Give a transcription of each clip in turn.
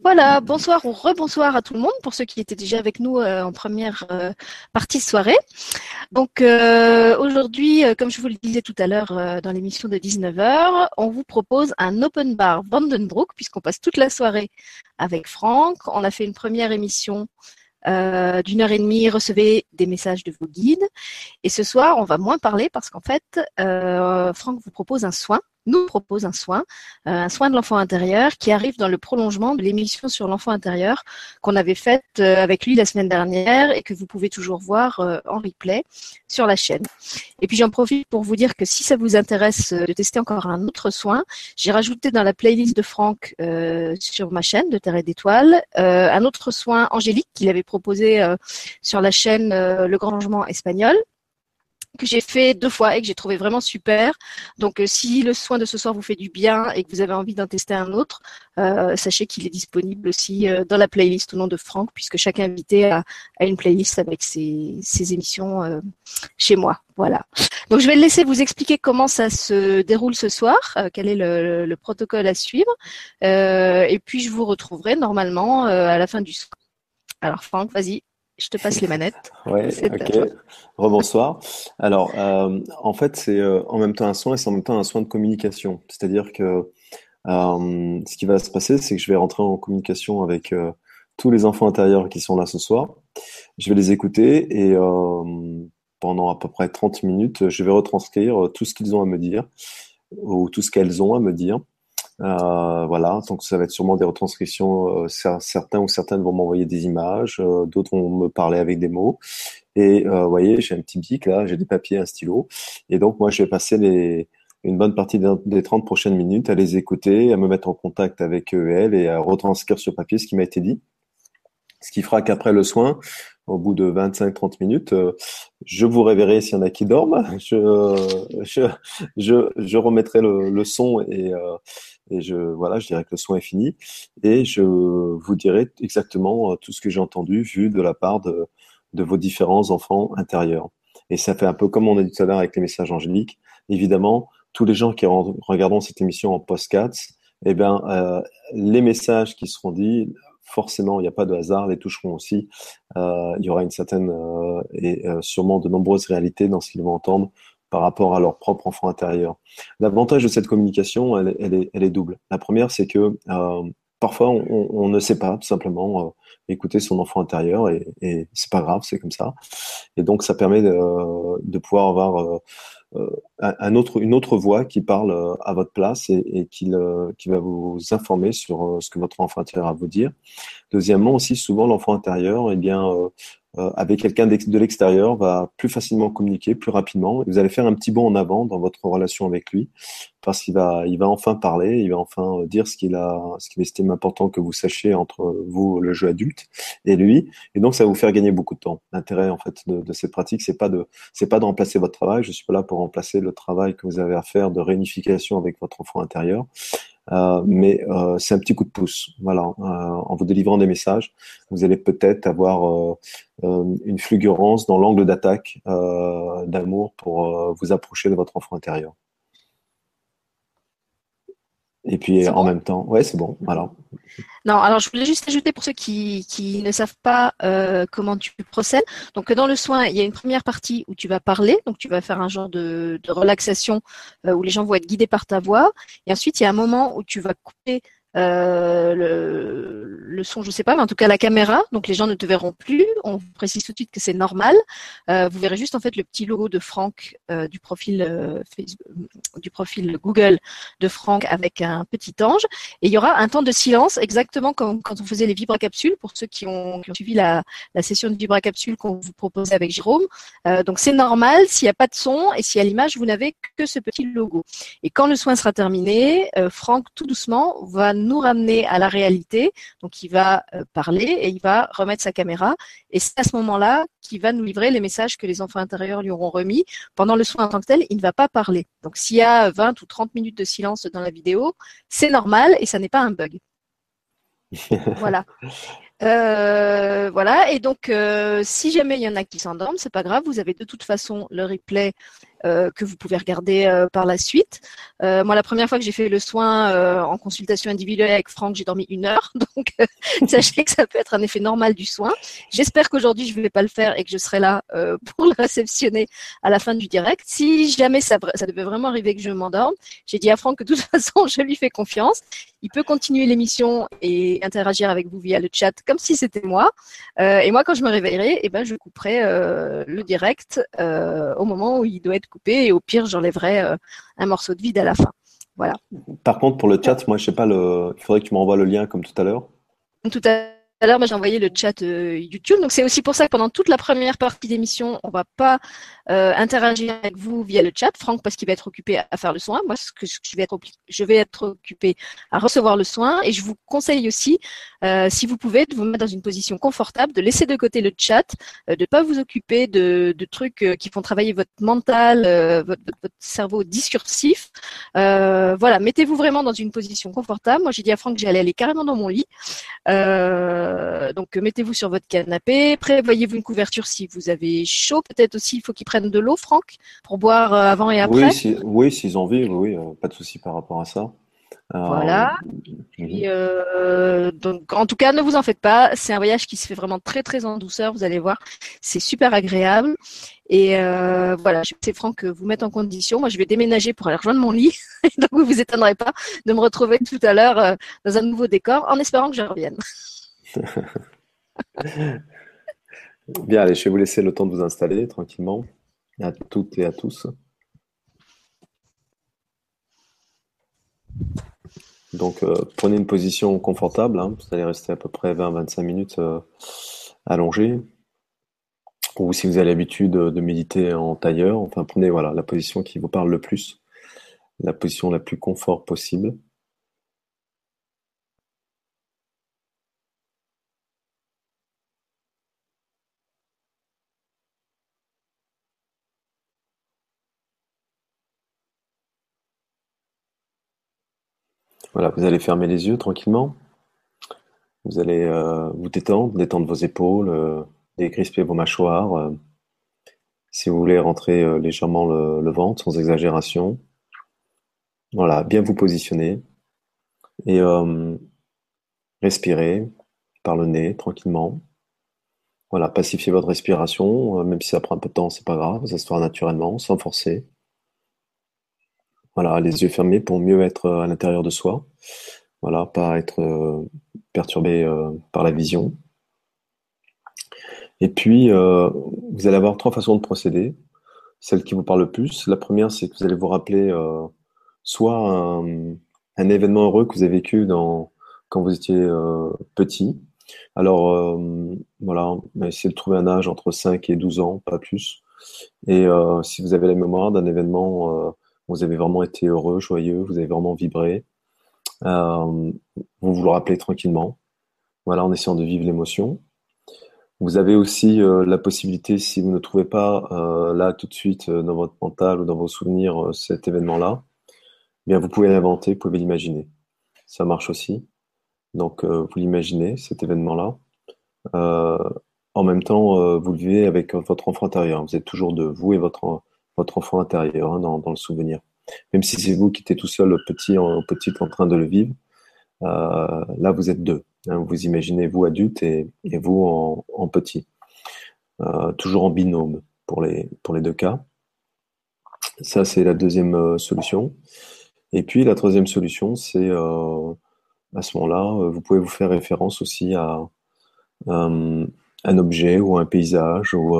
Voilà, bonsoir ou rebonsoir à tout le monde pour ceux qui étaient déjà avec nous euh, en première euh, partie soirée. Donc euh, aujourd'hui, comme je vous le disais tout à l'heure dans l'émission de 19h, on vous propose un open bar Vandenbroek puisqu'on passe toute la soirée avec Franck. On a fait une première émission d'une heure et demie, recevez des messages de vos guides. Et ce soir, on va moins parler parce qu'en fait, Franck vous propose un soin nous propose un soin, euh, un soin de l'enfant intérieur qui arrive dans le prolongement de l'émission sur l'enfant intérieur qu'on avait faite euh, avec lui la semaine dernière et que vous pouvez toujours voir euh, en replay sur la chaîne. Et puis j'en profite pour vous dire que si ça vous intéresse de tester encore un autre soin, j'ai rajouté dans la playlist de Franck sur ma chaîne de Terre et d'Étoiles un autre soin angélique qu'il avait proposé sur la chaîne Le Grand Changement Espagnol que j'ai fait deux fois et que j'ai trouvé vraiment super. Donc, euh, si le soin de ce soir vous fait du bien et que vous avez envie d'en tester un autre, euh, sachez qu'il est disponible aussi euh, dans la playlist au nom de Franck, puisque chaque invité a, une playlist avec ses, émissions chez moi. Voilà. Donc, je vais laisser vous expliquer comment ça se déroule ce soir, quel est le, le, protocole à suivre, et puis je vous retrouverai normalement à la fin du soir. Alors, Franck, vas-y. Je te passe les manettes. Oui, ok. Rebonsoir. Alors, euh, en fait, c'est euh, en même temps un soin et c'est en même temps un soin de communication. C'est-à-dire que euh, ce qui va se passer, c'est que je vais rentrer en communication avec tous les enfants intérieurs qui sont là ce soir. Je vais les écouter et pendant à peu près 30 minutes, je vais retranscrire tout ce qu'ils ont à me dire ou tout ce qu'elles ont à me dire. Euh, voilà, donc ça va être sûrement des retranscriptions. Euh, certains ou certaines vont m'envoyer des images, euh, d'autres vont me parler avec des mots. Et vous voyez, j'ai un petit bic là, j'ai des papiers, un stylo. Et donc moi, je vais passer les, une bonne partie des 30 prochaines minutes à les écouter, à me mettre en contact avec eux et à retranscrire sur papier ce qui m'a été dit. Ce qui fera qu'après le soin, au bout de 25-30 minutes, je vous révérerai s'il y en a qui dorment. Je, je, je, je remettrai le, le son et, et je voilà, je dirais que le soin est fini et je vous dirai exactement euh, tout ce que j'ai entendu, vu de la part de, vos différents enfants intérieurs. Et ça fait un peu comme on a dit tout à l'heure avec les messages angéliques. Évidemment, tous les gens qui regarderont cette émission en post-cats, eh bien, euh, les messages qui seront dits, forcément, il n'y a pas de hasard, les toucheront aussi. Euh, il y aura une certaine euh, et euh, sûrement de nombreuses réalités dans ce qu'ils vont entendre par rapport à leur propre enfant intérieur. L'avantage de cette communication, elle, est, elle double. La première, c'est que euh, parfois, on, on, ne sait pas tout simplement euh, écouter son enfant intérieur et, et c'est pas grave, c'est comme ça. Et donc, ça permet de, pouvoir avoir euh, euh une autre voix qui parle euh, à votre place et, qui, va vous informer sur ce que votre enfant intérieur a à vous dire. Deuxièmement, aussi, souvent, l'enfant intérieur, eh bien, avec quelqu'un de l'extérieur va plus facilement communiquer, plus rapidement. Et vous allez faire un petit bond en avant dans votre relation avec lui, parce qu'il va, enfin parler, il va enfin dire ce qu'il a, ce qu'il estime important que vous sachiez entre vous, le jeu adulte, et lui. Et donc, ça va vous faire gagner beaucoup de temps. L'intérêt, en fait, de, de cette pratique, c'est pas de, c'est pas de remplacer votre travail. Je suis pas là pour remplacer le travail que vous avez à faire de réunification avec votre enfant intérieur. Euh, mais euh, c'est un petit coup de pouce. Voilà, euh, en vous délivrant des messages, vous allez peut-être avoir une fulgurance dans l'angle d'attaque d'amour pour vous approcher de votre enfant intérieur. Et puis en même temps, ouais, c'est bon. Voilà. Non, alors je voulais juste ajouter pour ceux qui, qui ne savent pas euh, comment tu procèdes. Donc dans le soin, il y a une première partie où tu vas parler, donc tu vas faire un genre de, de relaxation euh, où les gens vont être guidés par ta voix. Et ensuite, il y a un moment où tu vas couper euh, le, son, je sais pas, mais en tout cas la caméra, donc les gens ne te verront plus. On précise tout de suite que c'est normal. Euh, vous verrez juste en fait le petit logo de Franck euh, du profil du profil Google de Franck avec un petit ange. Et il y aura un temps de silence, exactement comme quand on faisait les vibracapsules pour ceux qui ont, suivi la, la, session de vibracapsules qu'on vous proposait avec Jérôme. Donc c'est normal s'il n'y a pas de son et si à l'image vous n'avez que ce petit logo. Et quand le soin sera terminé, Franck tout doucement va nous ramener à la réalité. Donc, il va euh, parler et il va remettre sa caméra. Et c'est à ce moment-là qu'il va nous livrer les messages que les enfants intérieurs lui auront remis. Pendant le soin en tant que tel, il ne va pas parler. Donc, s'il y a 20 ou 30 minutes de silence dans la vidéo, c'est normal et ça n'est pas un bug. voilà. Euh, voilà, et donc euh, si jamais il y en a qui s'endorment, c'est pas grave, vous avez de toute façon le replay que vous pouvez regarder par la suite. moi, la première fois que j'ai fait le soin en consultation individuelle avec Franck, j'ai dormi une heure. Donc, sachez que ça peut être un effet normal du soin. J'espère qu'aujourd'hui, je ne vais pas le faire et que je serai là pour le réceptionner à la fin du direct. Si jamais ça, devait vraiment arriver que je m'endorme, j'ai dit à Franck que de toute façon, je lui fais confiance. Il peut continuer l'émission et interagir avec vous via le chat comme si c'était moi. Euh, et moi, quand je me réveillerai, eh ben, je couperai euh, le direct euh, au moment où il doit être coupé. Et au pire, j'enlèverai un morceau de vide à la fin. Voilà. Par contre, pour le chat, moi, je sais pas, le... il faudrait que tu m'envoies le lien comme tout à l'heure. Tout à à l'heure, j'ai envoyé le chat euh, YouTube. Donc, c'est aussi pour ça que pendant toute la première partie d'émission, on va pas euh, interagir avec vous via le chat. Franck, parce qu'il va être occupé à faire le soin. Moi, ce que je vais être, je vais être occupé à recevoir le soin. Et je vous conseille aussi, euh, si vous pouvez, de vous mettre dans une position confortable, de laisser de côté le chat, de ne pas vous occuper de, trucs qui font travailler votre mental, votre, cerveau discursif. voilà, mettez-vous vraiment dans une position confortable. Moi, j'ai dit à Franck que j'allais aller carrément dans mon lit. Euh, donc mettez-vous sur votre canapé, prévoyez-vous une couverture si vous avez chaud. Peut-être aussi il faut qu'ils prennent de l'eau, Franck, pour boire euh, avant et après. Oui, s'ils ont envie, oui, euh, pas de souci par rapport à ça. Voilà. Donc, en tout cas, ne vous en faites pas. C'est un voyage qui se fait vraiment très très en douceur. Vous allez voir, c'est super agréable. Et voilà, je sais Franck vous mettre en condition. Moi, je vais déménager pour aller rejoindre mon lit. donc, vous vous étonnerez pas de me retrouver tout à l'heure dans un nouveau décor, en espérant que je revienne. Bien, allez, je vais vous laisser le temps de vous installer tranquillement, à toutes et à tous. Donc, euh, prenez une position confortable. Hein. vous allez rester à peu près 20-25 minutes euh, allongé. Ou si vous avez l'habitude de méditer en tailleur, enfin, prenez voilà, la position qui vous parle le plus, la position la plus confort possible. Voilà, vous allez fermer les yeux tranquillement. Vous allez euh, vous détendre, détendre vos épaules, euh, décrisper vos mâchoires. Euh. si vous voulez rentrer légèrement le, ventre sans exagération. Voilà, bien vous positionner. Et respirer par le nez tranquillement. Voilà, pacifier votre respiration, même si ça prend un peu de temps, c'est pas grave, ça se fera naturellement, sans forcer. Voilà, les yeux fermés pour mieux être euh, à l'intérieur de soi. Voilà, pas être euh, perturbé euh, par la vision. Et puis, vous allez avoir trois façons de procéder. Celle qui vous parle le plus. La première, c'est que vous allez vous rappeler soit un, événement heureux que vous avez vécu quand vous étiez petit. Alors, voilà, essayez de trouver un âge entre 5 et 12 ans, pas plus. Et si vous avez la mémoire d'un événement vous avez vraiment été heureux, joyeux, vous avez vraiment vibré. Euh, vous vous le rappelez tranquillement. Voilà, en essayant de vivre l'émotion. Vous avez aussi euh, la possibilité, si vous ne trouvez pas euh, là tout de suite dans votre mental ou dans vos souvenirs cet événement-là, eh bien vous pouvez l'inventer, vous pouvez l'imaginer. Ça marche aussi. Donc vous l'imaginez, cet événement-là. en même temps, vous le vivez avec votre enfant intérieur. Vous êtes toujours de vous et votre votre enfant intérieur hein, dans, le souvenir. Même si c'est vous qui êtes tout seul, petit en, petit en train de le vivre, euh, là vous êtes deux. Hein. vous imaginez vous adulte et, vous en, petit. Euh, toujours en binôme pour les, deux cas. Ça, c'est la deuxième euh, solution. Et puis la troisième solution, c'est à ce moment-là, vous pouvez vous faire référence aussi à un objet ou un paysage ou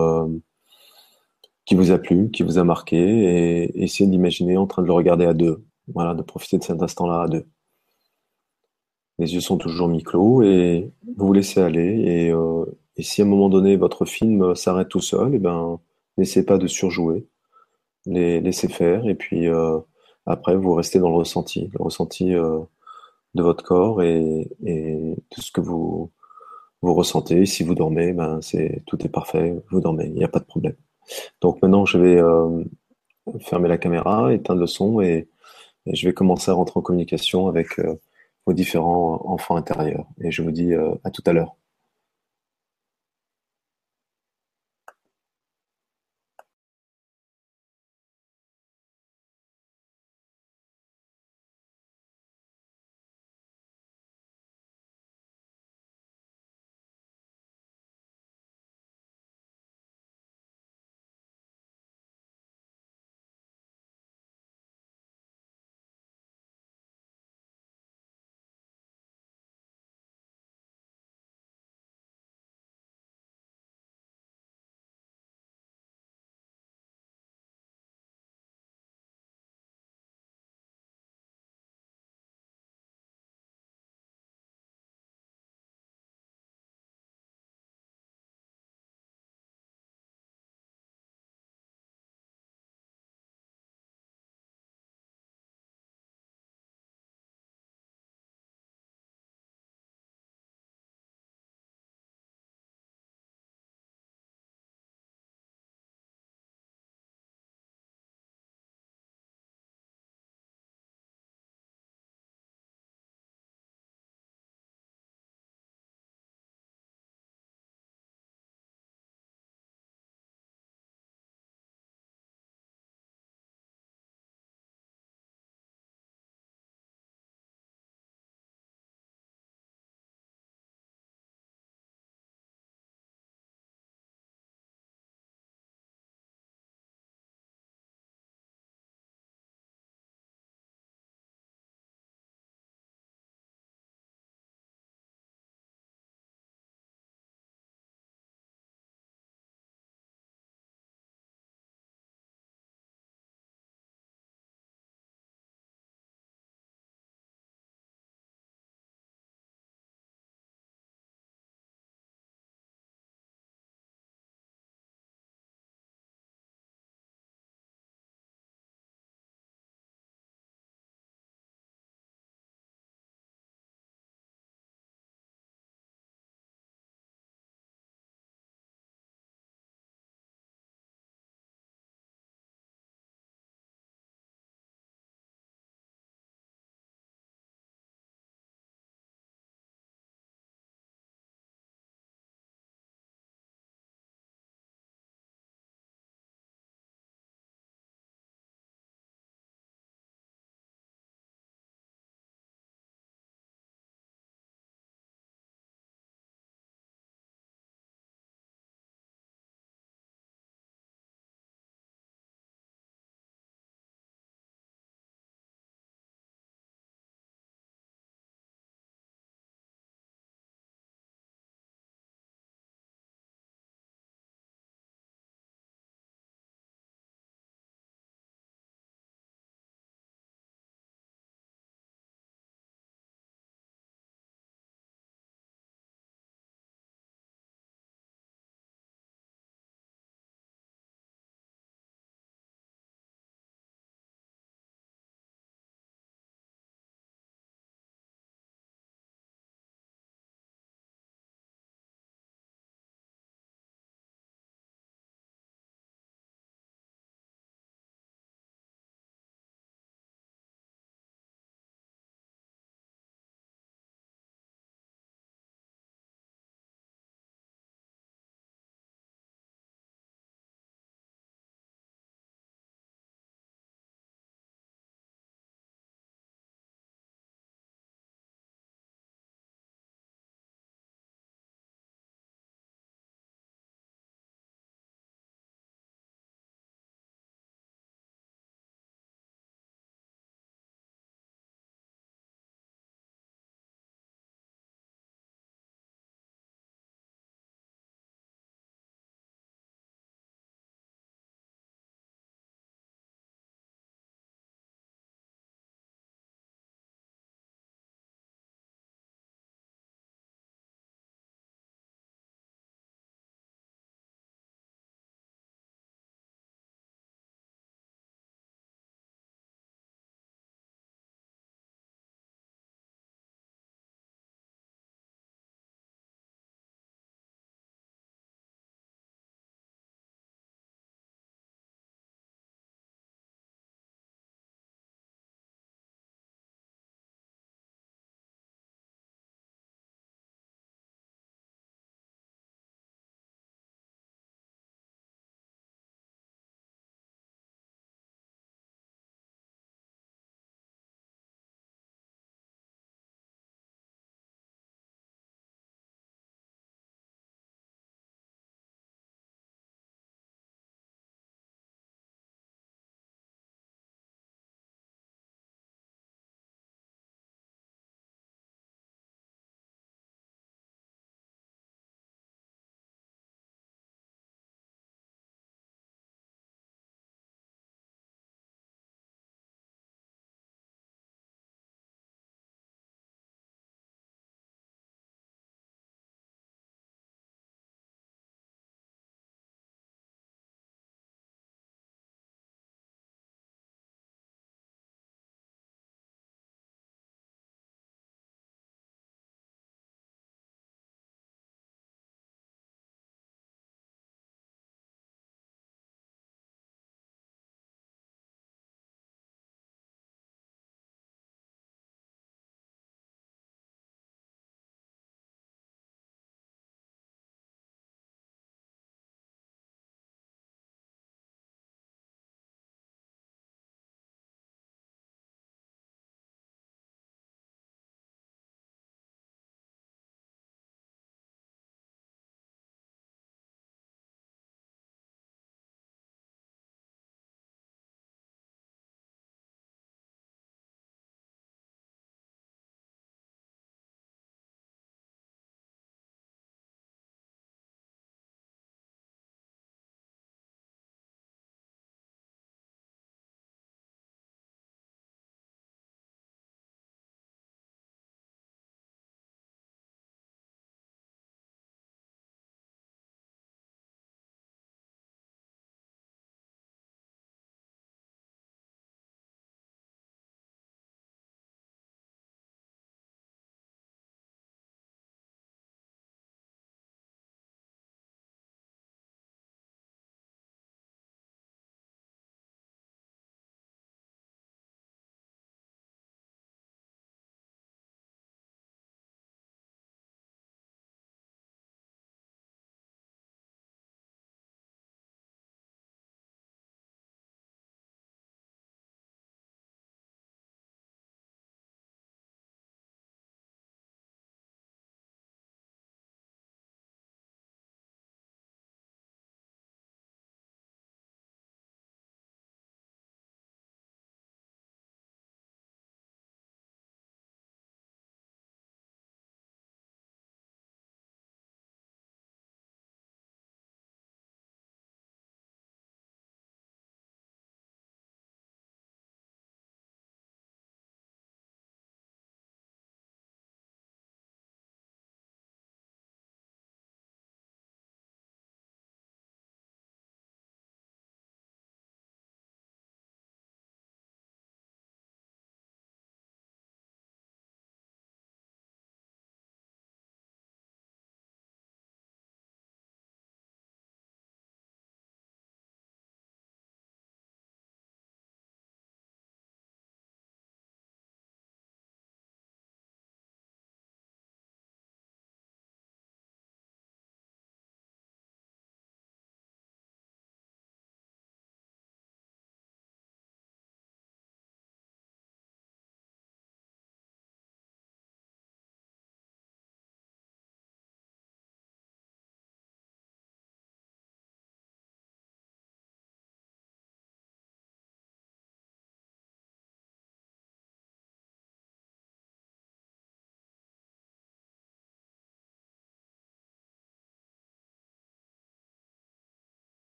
qui vous a plu, qui vous a marqué, et essayez d'imaginer en train de le regarder à deux. Voilà, de profiter de cet instant-là à deux. Les yeux sont toujours mi-clos et vous vous laissez aller. Et, euh, et, si à un moment donné votre film s'arrête tout seul, et eh ben n'essayez pas de surjouer, les, laissez faire. Et puis euh, après, vous restez dans le ressenti, le ressenti euh, de votre corps et, et tout ce que vous vous ressentez. Si vous dormez, ben c'est tout est parfait, vous dormez, il n'y a pas de problème. Donc maintenant, je vais euh, fermer la caméra, éteindre le son et, je vais commencer à rentrer en communication avec euh, vos différents enfants intérieurs. Et je vous dis euh, à tout à l'heure.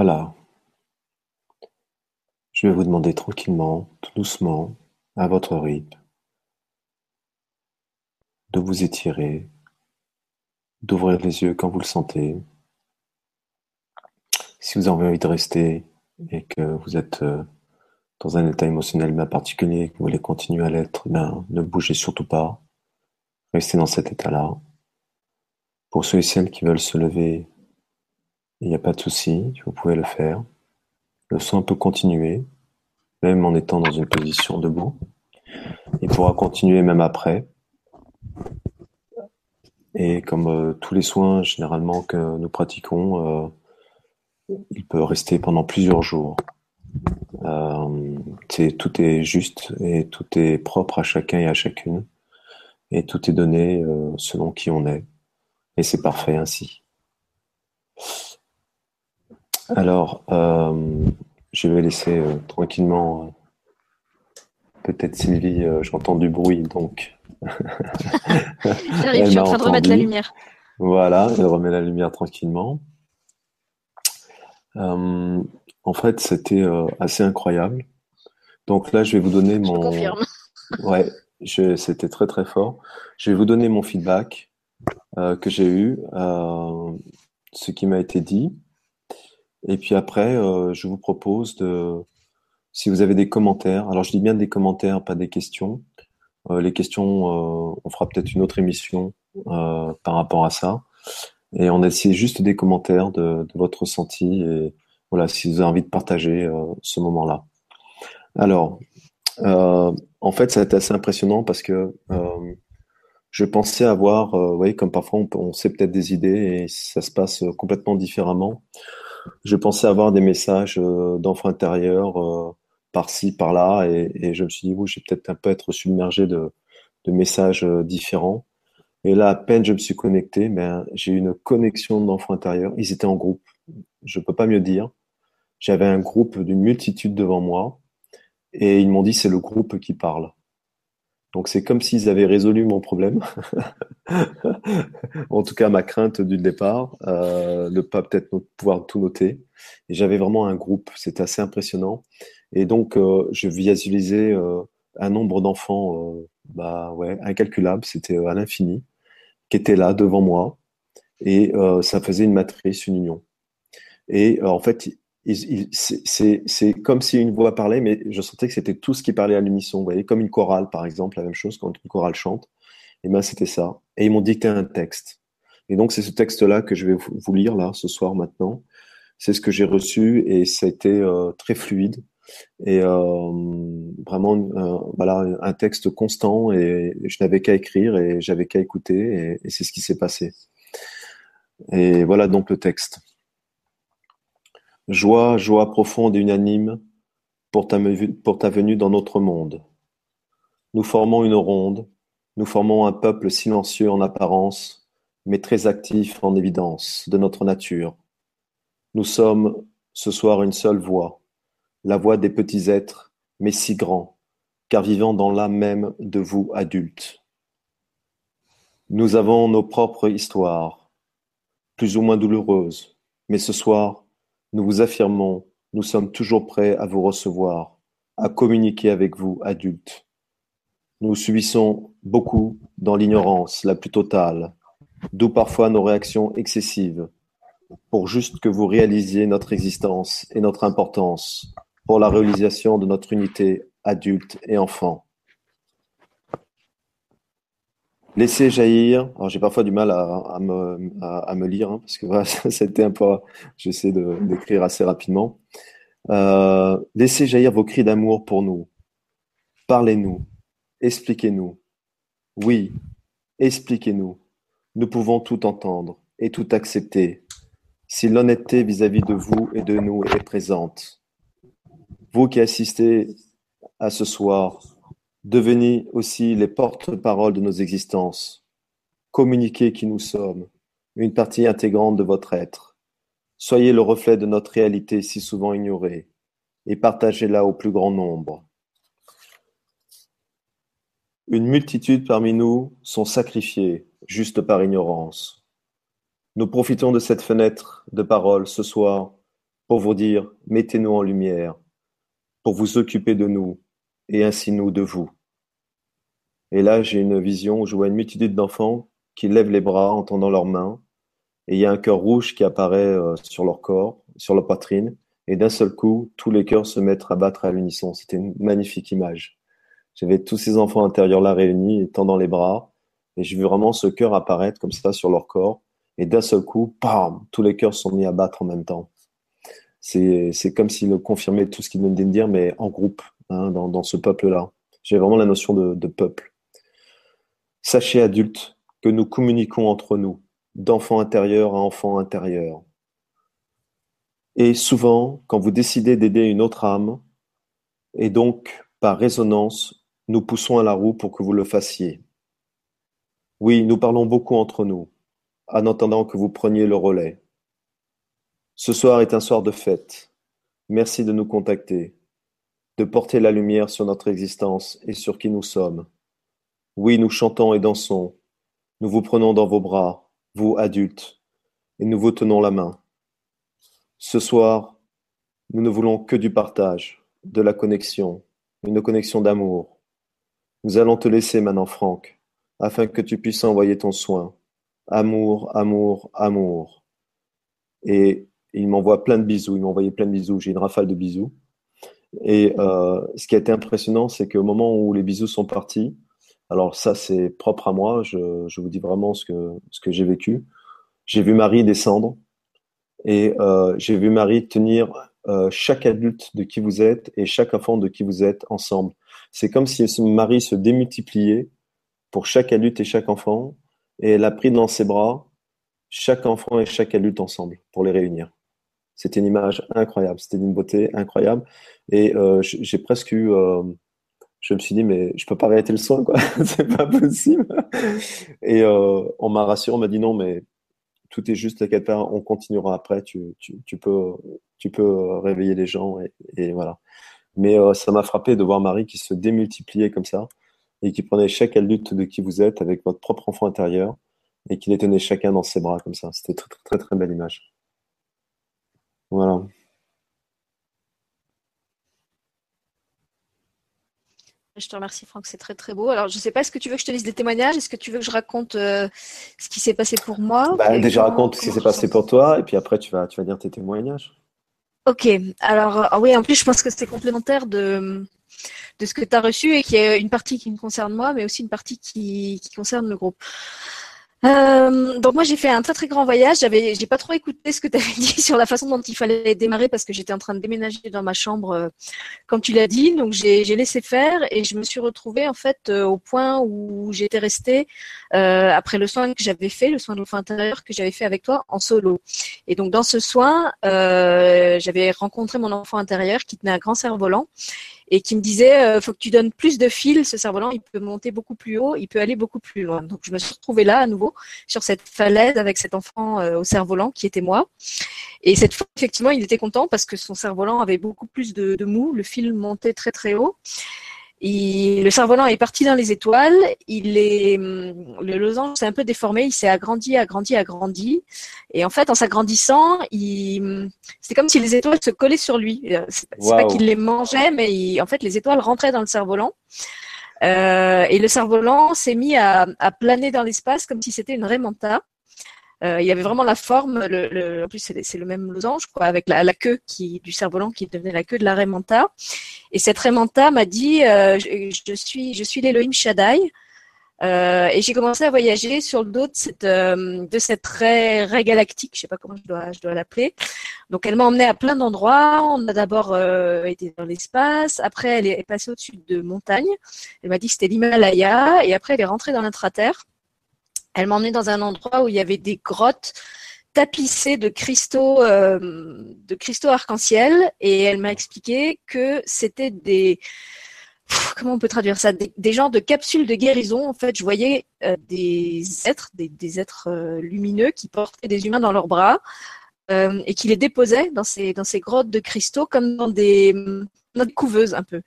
Voilà. Je vais vous demander tranquillement, tout doucement, à votre rythme, de vous étirer, d'ouvrir les yeux quand vous le sentez. Si vous avez envie de rester et que vous êtes euh, dans un état émotionnel bien particulier, que vous voulez continuer à l'être, ben, ne bougez surtout pas. Restez dans cet état-là. Pour ceux et celles qui veulent se lever, il n'y a pas de souci, vous pouvez le faire. Le son peut continuer, même en étant dans une position debout. Il pourra continuer même après. Et comme euh, tous les soins généralement que nous pratiquons, euh, il peut rester pendant plusieurs jours. Euh, tout est juste et tout est propre à chacun et à chacune. Et tout est donné selon qui on est. Et c'est parfait ainsi. Alors, euh, je vais laisser tranquillement peut-être Sylvie, j'entends du bruit, donc. J'arrive, je suis en train de remettre la lumière. Voilà, elle remet la lumière tranquillement. Euh, en fait, c'était euh, assez incroyable. Donc là, je vais vous donner mon. Je confirme. Ouais, c'était très très fort. Je vais vous donner mon feedback euh, que j'ai eu, ce qui m'a été dit. Et puis après, je vous propose de, si vous avez des commentaires, alors je dis bien des commentaires, pas des questions. les questions, on fera peut-être une autre émission par rapport à ça. Et on a essayé juste des commentaires de, votre ressenti et voilà, si vous avez envie de partager euh, ce moment-là. Alors, euh, en fait, ça a été assez impressionnant parce que euh, je pensais avoir, euh, vous voyez, comme parfois on sait peut-être des idées et ça se passe complètement différemment. Je pensais avoir des messages euh, d'enfants intérieurs euh, par-ci, par-là, et, et, je me suis dit, oui, je vais peut-être un peu être submergé de, de messages différents. Et là, à peine je me suis connecté, ben, j'ai eu une connexion d'enfants intérieurs. Ils étaient en groupe. Je peux pas mieux dire. J'avais un groupe d'une multitude devant moi et ils m'ont dit c'est le groupe qui parle. Donc c'est comme s'ils avaient résolu mon problème, en tout cas ma crainte du départ, euh, ne pas peut-être pouvoir tout noter. Et j'avais vraiment un groupe, c'était assez impressionnant. Et donc euh, je visualisais euh, un nombre d'enfants, euh, bah ouais, incalculable, c'était à l'infini, qui étaient là devant moi, et euh, ça faisait une matrice, une union. Et en fait, c'est comme si une voix parlait, mais je sentais que c'était tout ce qui parlait à l'unisson. Vous voyez, comme une chorale, par exemple, la même chose quand une chorale chante. Et ben c'était ça. Et ils m'ont dicté un texte. Et donc c'est ce texte-là que je vais vous lire là ce soir maintenant. C'est ce que j'ai reçu et ça a été euh, très fluide et euh, vraiment euh, voilà un texte constant et je n'avais qu'à écrire et j'avais qu'à écouter et c'est ce qui s'est passé. Et voilà donc le texte. Joie, joie profonde et unanime pour ta, venue dans notre monde. Nous formons une ronde, nous formons un peuple silencieux en apparence, mais très actif en évidence de notre nature. Nous sommes ce soir une seule voix, la voix des petits êtres, mais si grands, car vivant dans l'âme même de vous adultes. Nous avons nos propres histoires, plus ou moins douloureuses, mais ce soir, nous vous affirmons, nous sommes toujours prêts à vous recevoir, à communiquer avec vous, adultes. Nous subissons beaucoup dans l'ignorance la plus totale, d'où parfois nos réactions excessives, pour juste que vous réalisiez notre existence et notre importance pour la réalisation de notre unité adulte et enfant. Laissez jaillir. Alors j'ai parfois du mal à, me, lire hein, parce que voilà, c'était un peu. J'essaie d'écrire assez rapidement. Euh, laissez jaillir vos cris d'amour pour nous. Parlez-nous. Expliquez-nous. Oui, expliquez-nous. Nous pouvons tout entendre et tout accepter si l'honnêteté vis-à-vis de vous et de nous est présente. Vous qui assistez à ce soir, Devenez aussi les porte-paroles de nos existences. Communiquez qui nous sommes, une partie intégrante de votre être. Soyez le reflet de notre réalité si souvent ignorée, et partagez-la au plus grand nombre. Une multitude parmi nous sont sacrifiés juste par ignorance. Nous profitons de cette fenêtre de parole ce soir pour vous dire mettez-nous en lumière, pour vous occuper de nous et ainsi nous de vous. Et là, j'ai une vision où je vois une multitude d'enfants qui lèvent les bras en tendant leurs mains et il y a un cœur rouge qui apparaît euh, sur leur corps, sur leur poitrine et d'un seul coup, tous les cœurs se mettent à battre à l'unisson. C'était une magnifique image. J'avais tous ces enfants intérieurs là réunis, tendant les bras, et j'ai vu vraiment ce cœur apparaître comme ça sur leur corps, et d'un seul coup, bam, tous les cœurs sont mis à battre en même temps. C'est, comme s'il confirmait tout ce qu'il venait de dire, mais en groupe, hein, dans, ce peuple-là. J'ai vraiment la notion de peuple. Sachez, adultes, que nous communiquons entre nous, d'enfant intérieur à enfant intérieur. Et souvent, quand vous décidez d'aider une autre âme, et donc par résonance, nous poussons à la roue pour que vous le fassiez. Oui, nous parlons beaucoup entre nous, en attendant que vous preniez le relais. Ce soir est un soir de fête. Merci de nous contacter, de porter la lumière sur notre existence et sur qui nous sommes. Oui, nous chantons et dansons. Nous vous prenons dans vos bras, vous adultes, et nous vous tenons la main. Ce soir, nous ne voulons que du partage, de la connexion, une connexion d'amour. Nous allons te laisser maintenant, Franck, afin que tu puisses envoyer ton soin. Amour, amour, amour. Et il m'envoie plein de bisous, il m'a envoyé plein de bisous, j'ai une rafale de bisous. Et euh, ce qui a été impressionnant, c'est qu'au moment où les bisous sont partis, alors ça c'est propre à moi, je, vous dis vraiment ce que, j'ai vécu. J'ai vu Marie descendre, et euh, j'ai vu Marie tenir euh, chaque adulte de qui vous êtes et chaque enfant de qui vous êtes ensemble. C'est comme si Marie se démultipliait pour chaque adulte et chaque enfant, et elle a pris dans ses bras chaque enfant et chaque adulte ensemble pour les réunir. C'était une image incroyable, c'était d'une beauté incroyable, et euh, j'ai presque eu, je me suis dit mais je peux pas arrêter le soin quoi, c'est pas possible. Et euh, on m'a rassuré, on m'a dit non mais tout est juste, t'inquiète pas, on continuera après, tu, peux, tu peux réveiller les gens et, voilà. Mais euh, ça m'a frappé de voir Marie qui se démultipliait comme ça et qui prenait chaque adulte de qui vous êtes avec votre propre enfant intérieur et qui les tenait chacun dans ses bras comme ça. C'était très, très, très, très belle image. Voilà. Je te remercie, Franck, c'est très très beau. Alors, je ne sais pas, est-ce que tu veux que je te lise des témoignages? Est-ce que tu veux que je raconte euh, ce qui s'est passé pour moi? Bah, Déjà, raconte ce qui s'est passé pour toi, et puis après, tu vas, tu vas dire tes témoignages. Ok, alors euh, oui, en plus, je pense que c'est complémentaire de, de ce que tu as reçu et qu'il y a une partie qui me concerne moi, mais aussi une partie qui, qui concerne le groupe. Euh, donc moi j'ai fait un très très grand voyage. J'avais, j'ai pas trop écouté ce que tu avais dit sur la façon dont il fallait démarrer parce que j'étais en train de déménager dans ma chambre, euh, comme tu l'as dit. Donc j'ai, j'ai laissé faire et je me suis retrouvée en fait euh, au point où j'étais restée euh, après le soin que j'avais fait, le soin de l'enfant intérieur que j'avais fait avec toi en solo. Et donc dans ce soin, j'avais rencontré mon enfant intérieur qui tenait un grand cerf-volant et qui me disait euh, faut que tu donnes plus de fil, ce cerf-volant il peut monter beaucoup plus haut, il peut aller beaucoup plus loin. Donc je me suis retrouvée là à nouveau sur cette falaise avec cet enfant euh, au cerf-volant qui était moi. Et cette fois effectivement il était content parce que son cerf-volant avait beaucoup plus de, de mou, le fil montait très très haut. Et le cerf-volant est parti dans les étoiles. Il est, le losange s'est un peu déformé. Il s'est agrandi, agrandi, agrandi. Et en fait, en s'agrandissant, il, c'est comme si les étoiles se collaient sur lui. Euh, c'est pas qu'il les mangeait, mais en fait, les étoiles rentraient dans le cerf-volant. Euh, et le cerf-volant s'est mis à, à planer dans l'espace comme si c'était une. Euh, il y avait vraiment la forme, le, en plus c'est le même losange, quoi, avec la, queue qui, du cerf-volant qui devenait la queue de la Raymanta. Et cette Raymanta m'a dit, euh, je, suis, je suis l'Elohim Shaddai. Euh, et j'ai commencé à voyager sur le dos de cette, euh, raie, galactique, je sais pas comment je dois, je dois l'appeler. Donc elle m'a emmené à plein d'endroits. On a d'abord euh, été dans l'espace, après elle est passée au-dessus de montagnes. Elle m'a dit que c'était l'Himalaya, et après elle est rentrée dans l'intraterre. Elle m'a dans un endroit où il y avait des grottes tapissées de cristaux, euh, de cristaux arc-en-ciel, et elle m'a expliqué que c'était des comment on peut traduire ça? Des, genres de capsules de guérison. En fait, je voyais euh, des êtres, des, êtres euh, lumineux qui portaient des humains dans leurs bras et qui les déposaient dans ces grottes de cristaux comme dans des notre couveuse un peu.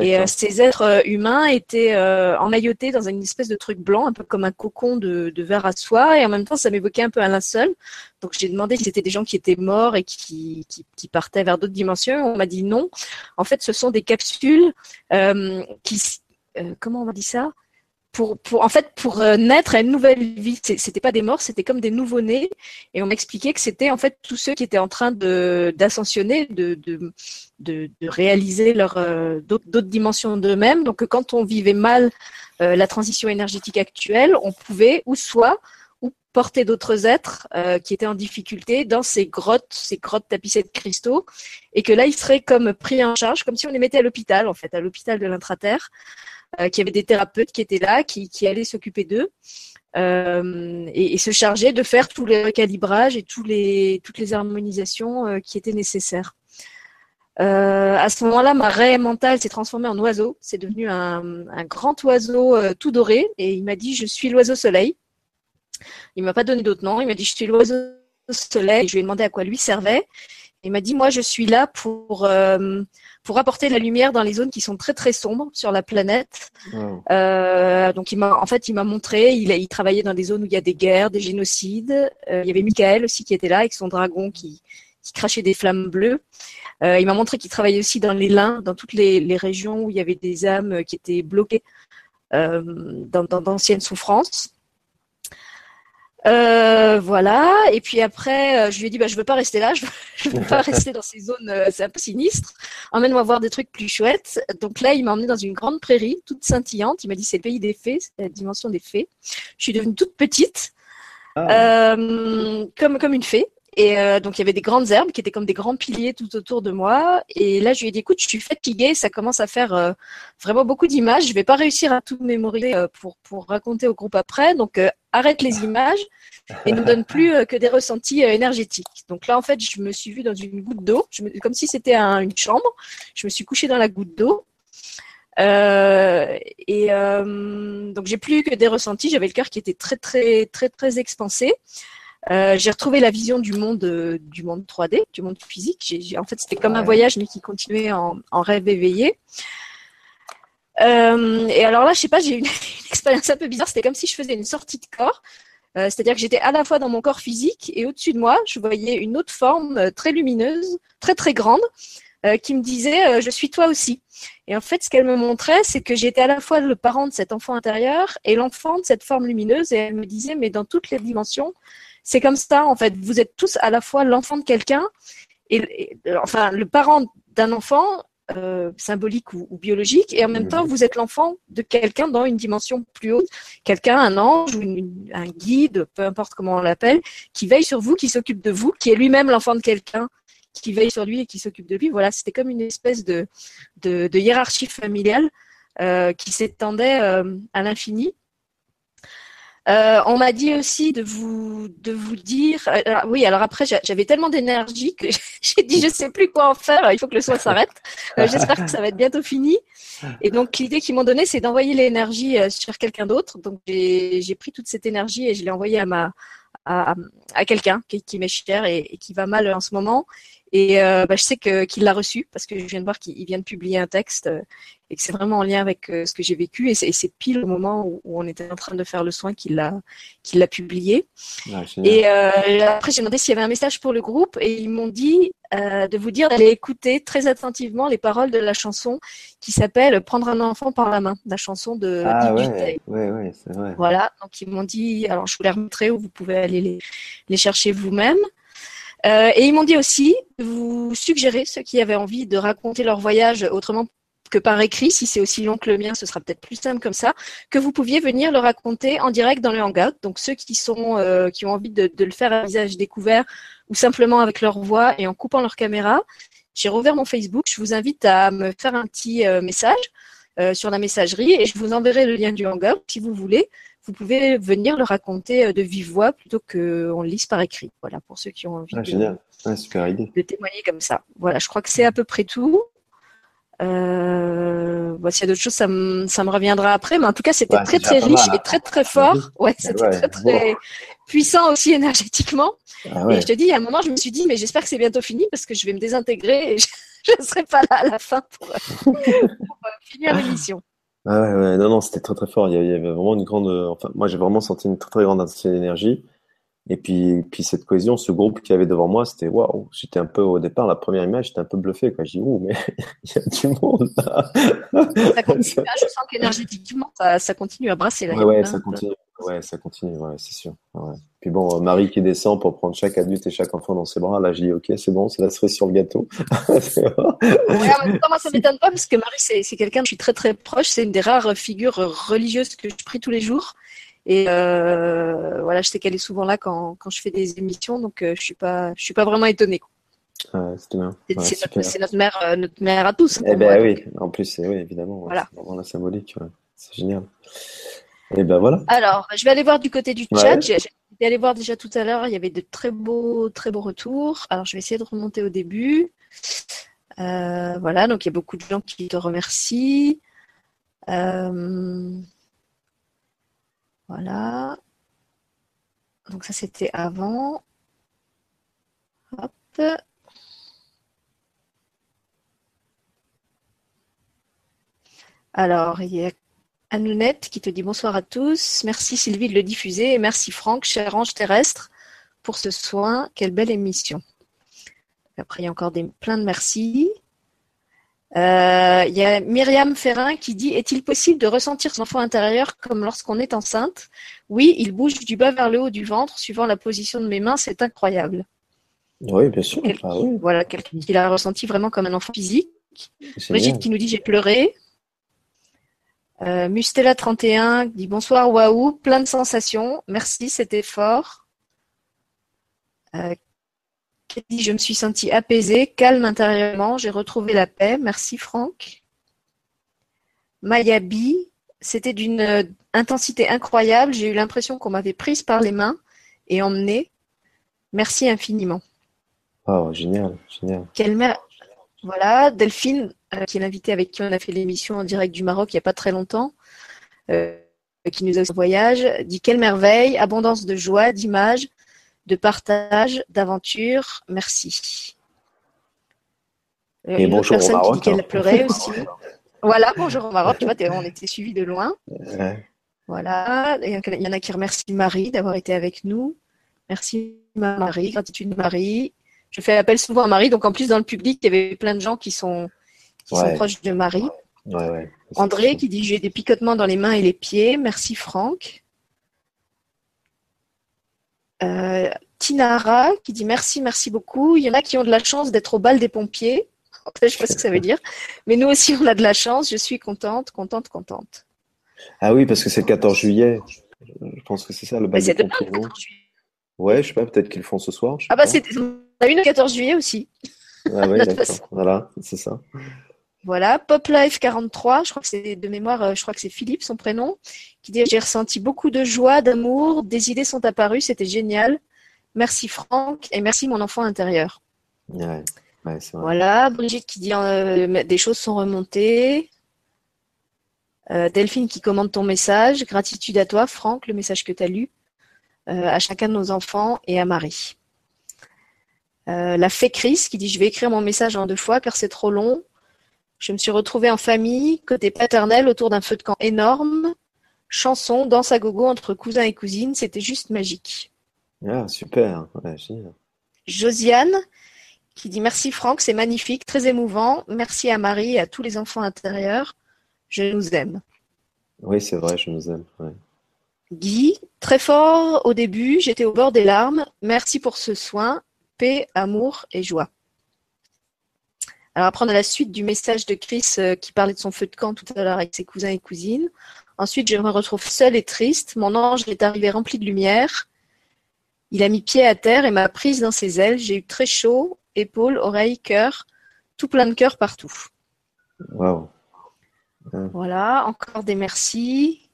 Et euh, ces êtres euh, humains étaient euh, emmaillotés dans une espèce de truc blanc, un peu comme un cocon de, de verre à soie, et en même temps ça m'évoquait un peu un linceul. Donc j'ai demandé si c'était des gens qui étaient morts et qui, qui, qui partaient vers d'autres dimensions. On m'a dit non. En fait, ce sont des capsules qui, comment on dit ça? Pour, pour, en fait, pour euh, naître à une nouvelle vie. C'était pas des morts, c'était comme des nouveaux-nés. Et on m'expliquait que c'était en fait tous ceux qui étaient en train de d'ascensionner, de, de, de, réaliser leur euh, d'autres dimensions d'eux-mêmes. Donc quand on vivait mal euh, la transition énergétique actuelle, on pouvait ou soit ou porter d'autres êtres qui étaient en difficulté dans ces grottes, ces grottes tapissées de cristaux, et que là ils seraient comme pris en charge, comme si on les mettait à l'hôpital en fait, à l'hôpital de l'intraterre. Euh, qu'il y avait des thérapeutes qui étaient là, qui, qui allaient s'occuper d'eux. Euh, et, se charger de faire tous les recalibrages et les, toutes les harmonisations euh, qui étaient nécessaires. Euh, à ce moment-là, ma raie mentale s'est transformée en oiseau. C'est devenu un, un, grand oiseau tout doré et il m'a dit je suis l'oiseau soleil. Il m'a pas donné d'autre nom. Il m'a dit je suis l'oiseau soleil. je lui ai demandé à quoi lui servait. Il m'a dit moi je suis là pour euh, pour apporter la lumière dans les zones qui sont très très sombres sur la planète. Euh, donc il m'a, en fait, il m'a montré, il, il travaillait dans des zones où il y a des guerres, des génocides. Euh, il y avait Michael aussi qui était là avec son dragon qui, qui crachait des flammes bleues. Euh, il m'a montré qu'il travaillait aussi dans les lins, dans toutes les, les, régions où il y avait des âmes qui étaient bloquées dans d'anciennes souffrances. Euh, voilà. Et puis après, euh, je lui ai dit, bah, je veux pas rester là, je veux, veux pas rester dans ces zones, euh, c'est un peu sinistre. Emmène-moi voir des trucs plus chouettes. Donc là, il m'a emmené dans une grande prairie, toute scintillante. Il m'a dit, c'est le pays des fées, c'est la dimension des fées. Je suis devenue toute petite, ah. euh, comme comme une fée. Et euh, donc il y avait des grandes herbes qui étaient comme des grands piliers tout autour de moi. Et là, je lui ai dit, écoute, je suis fatiguée, ça commence à faire euh, vraiment beaucoup d'images. Je vais pas réussir à tout mémoriser euh, pour pour raconter au groupe après. Donc arrête les images et ne donne plus que des ressentis énergétiques. Donc là, en fait, je me suis vue dans une goutte d'eau, comme si c'était un, une chambre. Je me suis couchée dans la goutte d'eau. Et euh, donc j'ai plus que des ressentis. J'avais le cœur qui était très très très très expansé. Euh, j'ai retrouvé la vision du monde, euh, du monde 3D, du monde physique. En fait, c'était comme un voyage, mais qui continuait en, en rêve éveillé. Euh, et alors là, je sais pas, j'ai eu une, une, expérience un peu bizarre. C'était comme si je faisais une sortie de corps. C'est-à-dire que j'étais à la fois dans mon corps physique et au-dessus de moi, je voyais une autre forme très lumineuse, très très grande, qui me disait je suis toi aussi. Et en fait, ce qu'elle me montrait, c'est que j'étais à la fois le parent de cet enfant intérieur et l'enfant de cette forme lumineuse. Et elle me disait mais dans toutes les dimensions, c'est comme ça, en fait. Vous êtes tous à la fois l'enfant de quelqu'un et, enfin le parent d'un enfant euh, symbolique ou, biologique, et en même temps, vous êtes l'enfant de quelqu'un dans une dimension plus haute, quelqu'un, un ange ou un guide, peu importe comment on l'appelle, qui veille sur vous, qui s'occupe de vous, qui est lui-même l'enfant de quelqu'un, qui veille sur lui et qui s'occupe de lui. Voilà, c'était comme une espèce de hiérarchie familiale euh, qui s'étendait euh, à l'infini. Euh, on m'a dit aussi de vous de vous dire. Euh, oui, alors après j'avais tellement d'énergie que j'ai dit je sais plus quoi en faire. Il faut que le soin s'arrête. Euh, J'espère que ça va être bientôt fini. Et donc l'idée qu'ils m'ont donnée, c'est d'envoyer l'énergie euh, sur quelqu'un d'autre. Donc j'ai pris toute cette énergie et je l'ai envoyée à ma à, à quelqu'un qui, qui m'est cher et, qui va mal en ce moment. Et euh, bah, je sais qu'il l'a reçu parce que je viens de voir qu'il vient de publier un texte euh, et que c'est vraiment en lien avec euh, ce que j'ai vécu. Et c'est pile au moment où, où, on était en train de faire le soin qu'il l'a l'a publié. Ah, et euh, après j'ai demandé s'il y avait un message pour le groupe et ils m'ont dit de vous dire d'aller écouter très attentivement les paroles de la chanson qui s'appelle Prendre un enfant par la main, la chanson de ah, ouais, ouais, ouais, c'est vrai. Voilà, donc ils m'ont dit, alors je vous les remettrai ou vous pouvez aller les, les chercher vous-même. Euh, et ils m'ont dit aussi de vous suggérer, ceux qui avaient envie de raconter leur voyage autrement que par écrit, si c'est aussi long que le mien, ce sera peut-être plus simple comme ça, que vous pouviez venir le raconter en direct dans le hangout. Donc ceux qui sont euh, qui ont envie de, le faire à visage découvert ou simplement avec leur voix et en coupant leur caméra, j'ai rouvert mon Facebook. Je vous invite à me faire un petit euh, message sur la messagerie et je vous enverrai le lien du hangout si vous voulez vous pouvez venir le raconter euh, de vive voix plutôt qu'on le lise par écrit. Voilà, pour ceux qui ont envie ah, de, ah, super idée. de, témoigner comme ça. Voilà, je crois que c'est à peu près tout. Euh, bon, S'il y a d'autres choses, ça me, ça me reviendra après. Mais en tout cas, c'était très très riche et très très fort. Ouais, c'était ouais, très très puissant aussi énergétiquement. Ah ouais. Et je te dis, à un moment, je me suis dit, mais j'espère que c'est bientôt fini parce que je vais me désintégrer et je ne serai pas là à la fin pour, pour finir l'émission. Ah ouais, ouais, non, non, c'était très très fort. Il y avait vraiment une grande. Enfin, moi, j'ai vraiment senti une très très grande intensité d'énergie. Et puis, puis cette cohésion, ce groupe qu'il y avait devant moi, c'était waouh. J'étais un peu au départ, la première image, j'étais un peu bluffé. Quoi. J'ai dit, ouh, mais il y a du monde là. Ça continue, hein, je sens qu'énergétiquement, ça, ça continue à brasser là. Ouais, ouais, ça continue. Ouais, ça continue, ouais, c'est sûr. Ouais. Puis bon, Marie qui descend pour prendre chaque adulte et chaque enfant dans ses bras, là, je dis, ok, c'est bon, c'est la cerise sur le gâteau. ouais, en même temps, moi, ça m'étonne pas parce que Marie, c'est quelqu'un, je suis très très proche, c'est une des rares figures religieuses que je prie tous les jours. Et euh, voilà, je sais qu'elle est souvent là quand, quand je fais des émissions, donc euh, je suis pas, je suis pas vraiment étonnée. Ouais, c'est Ouais, notre, mère, euh, notre mère à tous. Eh pour ben moi, oui, donc. en plus, oui, évidemment, Voilà. c'est vraiment la symbolique. C'est génial. Et ben voilà. Alors, je vais aller voir du côté du Ouais. chat. J'ai j'ai allé voir déjà tout à l'heure, il y avait de très beaux, très beaux retours. Alors, je vais essayer de remonter au début. Euh, voilà, donc il y a beaucoup de gens qui te remercient. Euh, voilà. Donc ça, c'était avant. Hop. Alors, il y a Anounette qui te dit bonsoir à tous. Merci Sylvie de le diffuser et merci Franck, cher ange terrestre, pour ce soin. Quelle belle émission. Après, il y a encore des, plein de merci. Euh, il y a Myriam Ferrin qui dit Est-il possible de ressentir son enfant intérieur comme lorsqu'on est enceinte? Oui, il bouge du bas vers le haut du ventre suivant la position de mes mains, c'est incroyable. Oui, bien sûr. Ah oui, Voilà, quelqu'un qui l'a ressenti vraiment comme un enfant physique. Brigitte qui nous dit j'ai pleuré. Euh, Mustela31 dit bonsoir, waouh, plein de sensations. Merci, c'était fort. Euh, dit je me suis sentie apaisée, calme intérieurement, j'ai retrouvé la paix. Merci Franck. Mayabi, c'était d'une euh, intensité incroyable. J'ai eu l'impression qu'on m'avait prise par les mains et emmenée. Merci infiniment. Oh, génial, génial. Quelle mer- Voilà, Delphine, euh, qui est l'invitée avec qui on a fait l'émission en direct du Maroc il n'y a pas très longtemps, euh, qui nous a fait ce voyage, dit quelle merveille, abondance de joie, d'images, de partage, d'aventure, merci. Euh, Et une bonjour au personne qui Maroc, dit qu'elle hein. pleurait aussi. voilà, bonjour au Maroc, tu vois, on était suivis de loin. Ouais. Voilà, il y en a qui remercient Marie d'avoir été avec nous. Merci Marie, gratitude Marie. Je fais appel souvent à Marie, donc en plus dans le public, il y avait plein de gens qui sont, qui sont Ouais. proches de Marie. Ouais, ouais. C'est André qui dit j'ai des picotements dans les mains et les pieds. Merci Franck. Euh, Tinara qui dit merci, merci beaucoup. Il y en a qui ont de la chance d'être au bal des pompiers. Je ne sais pas ce que ça veut dire. Mais nous aussi, on a de la chance. Je suis contente, contente, contente. Ah oui, parce que c'est le 14 juillet. Je pense que c'est ça, le bal des demain, pompiers, le non 14 juillet. Ouais, je sais pas, peut-être qu'ils le font ce soir. Ah bah c'est a une le 14 juillet aussi. Ah d'accord. Voilà, c'est ça. Voilà, Pop Life 43, je crois que c'est de mémoire, euh, je crois que c'est Philippe son prénom, qui dit j'ai ressenti beaucoup de joie, d'amour, des idées sont apparues, c'était génial. Merci Franck et merci mon enfant intérieur. Ouais, ouais, c'est vrai. Voilà, Brigitte qui dit euh, des choses sont remontées. Euh, Delphine qui commande ton message. Gratitude à toi, Franck, le message que tu as lu, euh, à chacun de nos enfants et à Marie. Euh, la fée Chris qui dit Je vais écrire mon message en deux fois car c'est trop long. Je me suis retrouvée en famille, côté paternel, autour d'un feu de camp énorme. Chanson, danse à gogo entre cousins et cousines, c'était juste magique. Ah, super. Ouais. Josiane qui dit merci Franck, c'est magnifique, très émouvant. Merci à Marie et à tous les enfants intérieurs. Je nous aime. Oui, c'est vrai, je nous aime. Ouais. Guy, très fort au début, j'étais au bord des larmes. Merci pour ce soin. Paix, amour et joie. Alors après, on a la suite du message de Chris euh, qui parlait de son feu de camp tout à l'heure avec ses cousins et cousines. Ensuite, je me retrouve seule et triste. Mon ange est arrivé rempli de lumière. Il a mis pied à terre et m'a prise dans ses ailes. J'ai eu très chaud, épaules, oreilles, cœur, tout plein de cœur partout. Waouh. Voilà, encore des merci.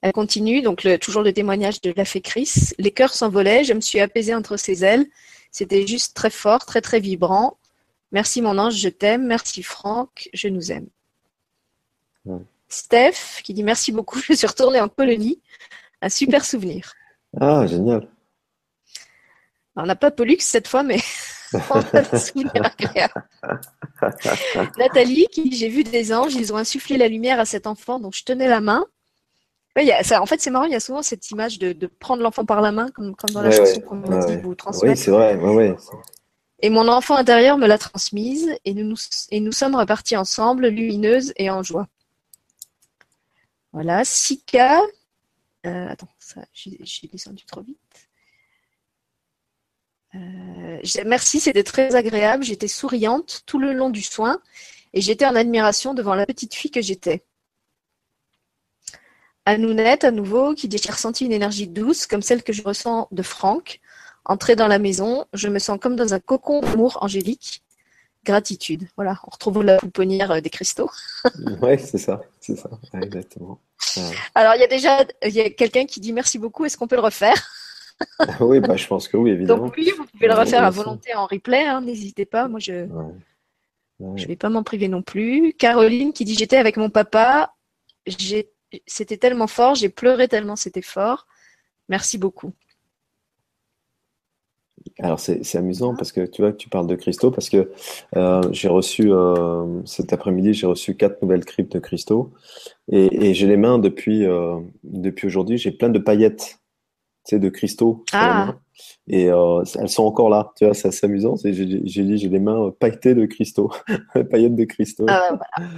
Elle continue, donc le- toujours le témoignage de la fée Chris. Les cœurs s'envolaient, je me suis apaisée entre ses ailes. C'était juste très fort, très très vibrant. Merci mon ange, je t'aime. Merci Franck, je nous aime. Ouais. Steph qui dit merci beaucoup, je suis retournée en colonie. Un super souvenir. Ah, génial. Alors, on n'a pas Pollux cette fois, mais On a des souvenirs agréables. Nathalie, qui j'ai vu des anges, ils ont insufflé la lumière à cet enfant, donc je tenais la main. Ouais, il y a- ça- en fait, c'est marrant, il y a souvent cette image de, de prendre l'enfant par la main, comme, comme dans la Ouais, chanson qu'on a dit vous Oui, transmettre. c'est vrai. Et mon enfant intérieur me l'a transmise, et nous, nous, et nous sommes repartis ensemble, lumineuses et en joie. Voilà, Sika. Euh, attends, ça, j'ai descendu trop vite. Euh, merci, c'était très agréable. J'étais souriante tout le long du soin et j'étais en admiration devant la petite fille que j'étais. Anounette, à nouveau, qui dit J'ai ressenti une énergie douce comme celle que je ressens de Franck. Entrée dans la maison, je me sens comme dans un cocon d'amour angélique. Gratitude. Voilà, on retrouve la pouponnière euh, des cristaux. Ouais, c'est ça. C'est ça. Exactement. Ouais. Alors, il y a déjà quelqu'un qui dit merci beaucoup, est-ce qu'on peut le refaire? Oui, bah, je pense que oui, évidemment. Donc, oui, vous pouvez le Ouais, refaire à volonté en replay, hein, n'hésitez pas. Moi, je Ouais. Je vais pas m'en priver non plus. Caroline qui dit j'étais avec mon papa, j'ai c'était tellement fort, j'ai pleuré tellement c'était fort. Merci beaucoup. Alors c'est amusant parce que tu vois que tu parles de cristaux parce que euh, j'ai reçu euh, cet après-midi j'ai reçu quatre nouvelles cryptes de cristaux et, et j'ai les mains depuis euh, depuis aujourd'hui j'ai plein de paillettes tu sais de cristaux sur les Ah. mains et elles sont encore là tu vois c'est assez amusant j'ai j'ai dit j'ai les mains pailletées de cristaux paillettes de cristaux Ah, voilà.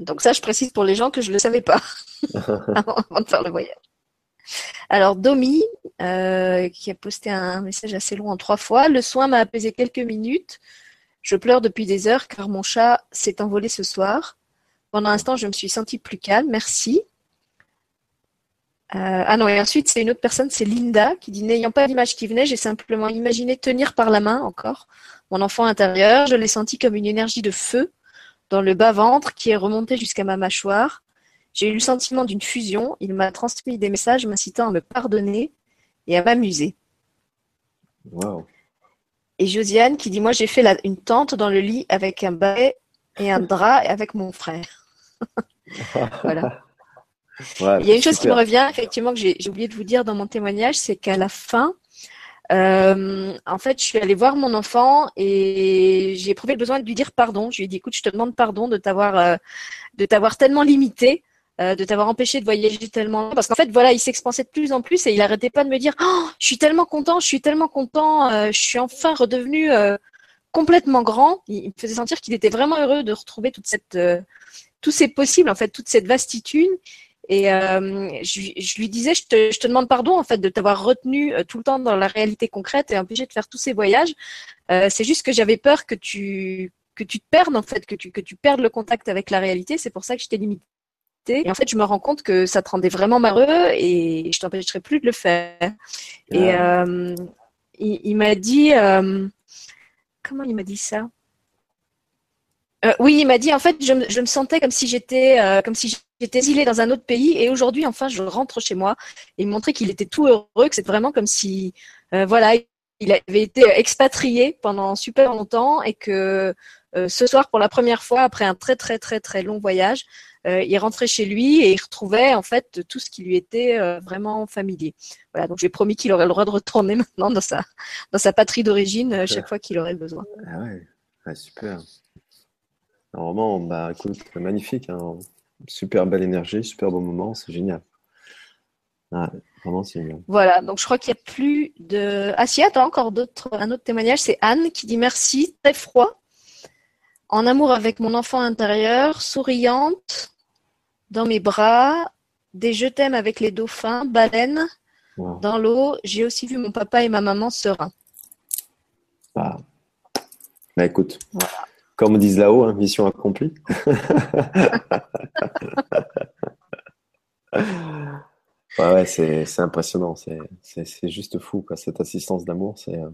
Donc ça, je précise pour les gens que je ne le savais pas avant de faire le voyage. Alors Domi, euh, qui a posté un message assez long en trois fois, le soin m'a apaisé quelques minutes. Je pleure depuis des heures car mon chat s'est envolé ce soir. Pendant un instant, je me suis sentie plus calme. Merci. Euh, ah non, et ensuite, c'est une autre personne, c'est Linda, qui dit N'ayant pas d'image qui venait, j'ai simplement imaginé tenir par la main encore mon enfant intérieur. Je l'ai senti comme une énergie de feu dans le bas-ventre qui est remonté jusqu'à ma mâchoire. J'ai eu le sentiment d'une fusion. Il m'a transmis des messages m'incitant à me pardonner et à m'amuser. Waouh Et Josiane qui dit Moi, j'ai fait la- une tente dans le lit avec un balai et un drap avec mon frère. Voilà. Ouais, Il y a une chose qui me revient, effectivement, que j'ai oublié de vous dire dans mon témoignage, c'est qu'à la fin, euh, en fait, je suis allée voir mon enfant et j'ai éprouvé le besoin de lui dire pardon. Je lui ai dit, écoute, je te demande pardon de t'avoir euh, de t'avoir tellement limité, euh, de t'avoir empêché de voyager tellement. Parce qu'en fait, voilà, il s'expansait de plus en plus et il arrêtait pas de me dire, oh, je suis tellement content, je suis tellement content, euh, je suis enfin redevenu euh, complètement grand. Il me faisait sentir qu'il était vraiment heureux de retrouver toute cette, euh, tous ces possibles, en fait, toute cette vastitude. Et euh, je, lui- je lui disais, je te, je te demande pardon en fait de t'avoir retenu euh, tout le temps dans la réalité concrète et empêché de faire tous ces voyages. Euh, c'est juste que j'avais peur que tu que tu te perdes en fait, que tu que tu perdes le contact avec la réalité. C'est pour ça que je t'ai limité. Et en fait, je me rends compte que ça te rendait vraiment malheureux et je t'empêcherai plus de le faire. Et Ah. euh, il, il m'a dit, euh, comment il m'a dit ça? Euh, Oui, il m'a dit en fait, je, me- je me sentais comme si j'étais, comme si j'étais exilée dans un autre pays et aujourd'hui, enfin, je rentre chez moi. Et il me montrait qu'il était tout heureux, que c'est vraiment comme si, euh, voilà, il avait été expatrié pendant super longtemps et que euh, ce soir, pour la première fois, après un très très très très long voyage, euh, il rentrait chez lui et il retrouvait en fait tout ce qui lui était vraiment familier. Voilà, donc j'ai promis qu'il aurait le droit de retourner maintenant dans sa dans sa patrie d'origine chaque fois qu'il aurait besoin. Ah ouais, Ah, super. Normalement, bah écoute, magnifique, hein. Super belle énergie, super beau moment, c'est génial. Vraiment, c'est génial. Voilà, donc je crois qu'il n'y a plus de. Ah si, attends, encore d'autres, un autre témoignage, c'est Anne qui dit merci, très froid, en amour avec mon enfant intérieur, souriante, dans mes bras, des je t'aime avec les dauphins, baleines, Wow. dans l'eau. J'ai aussi vu mon papa et ma maman sereins. Bah, bah, écoute, comme dit là-haut, hein, mission accomplie. Ouais, ouais, c'est impressionnant, c'est juste fou, quoi. Cette assistance d'amour, c'est euh,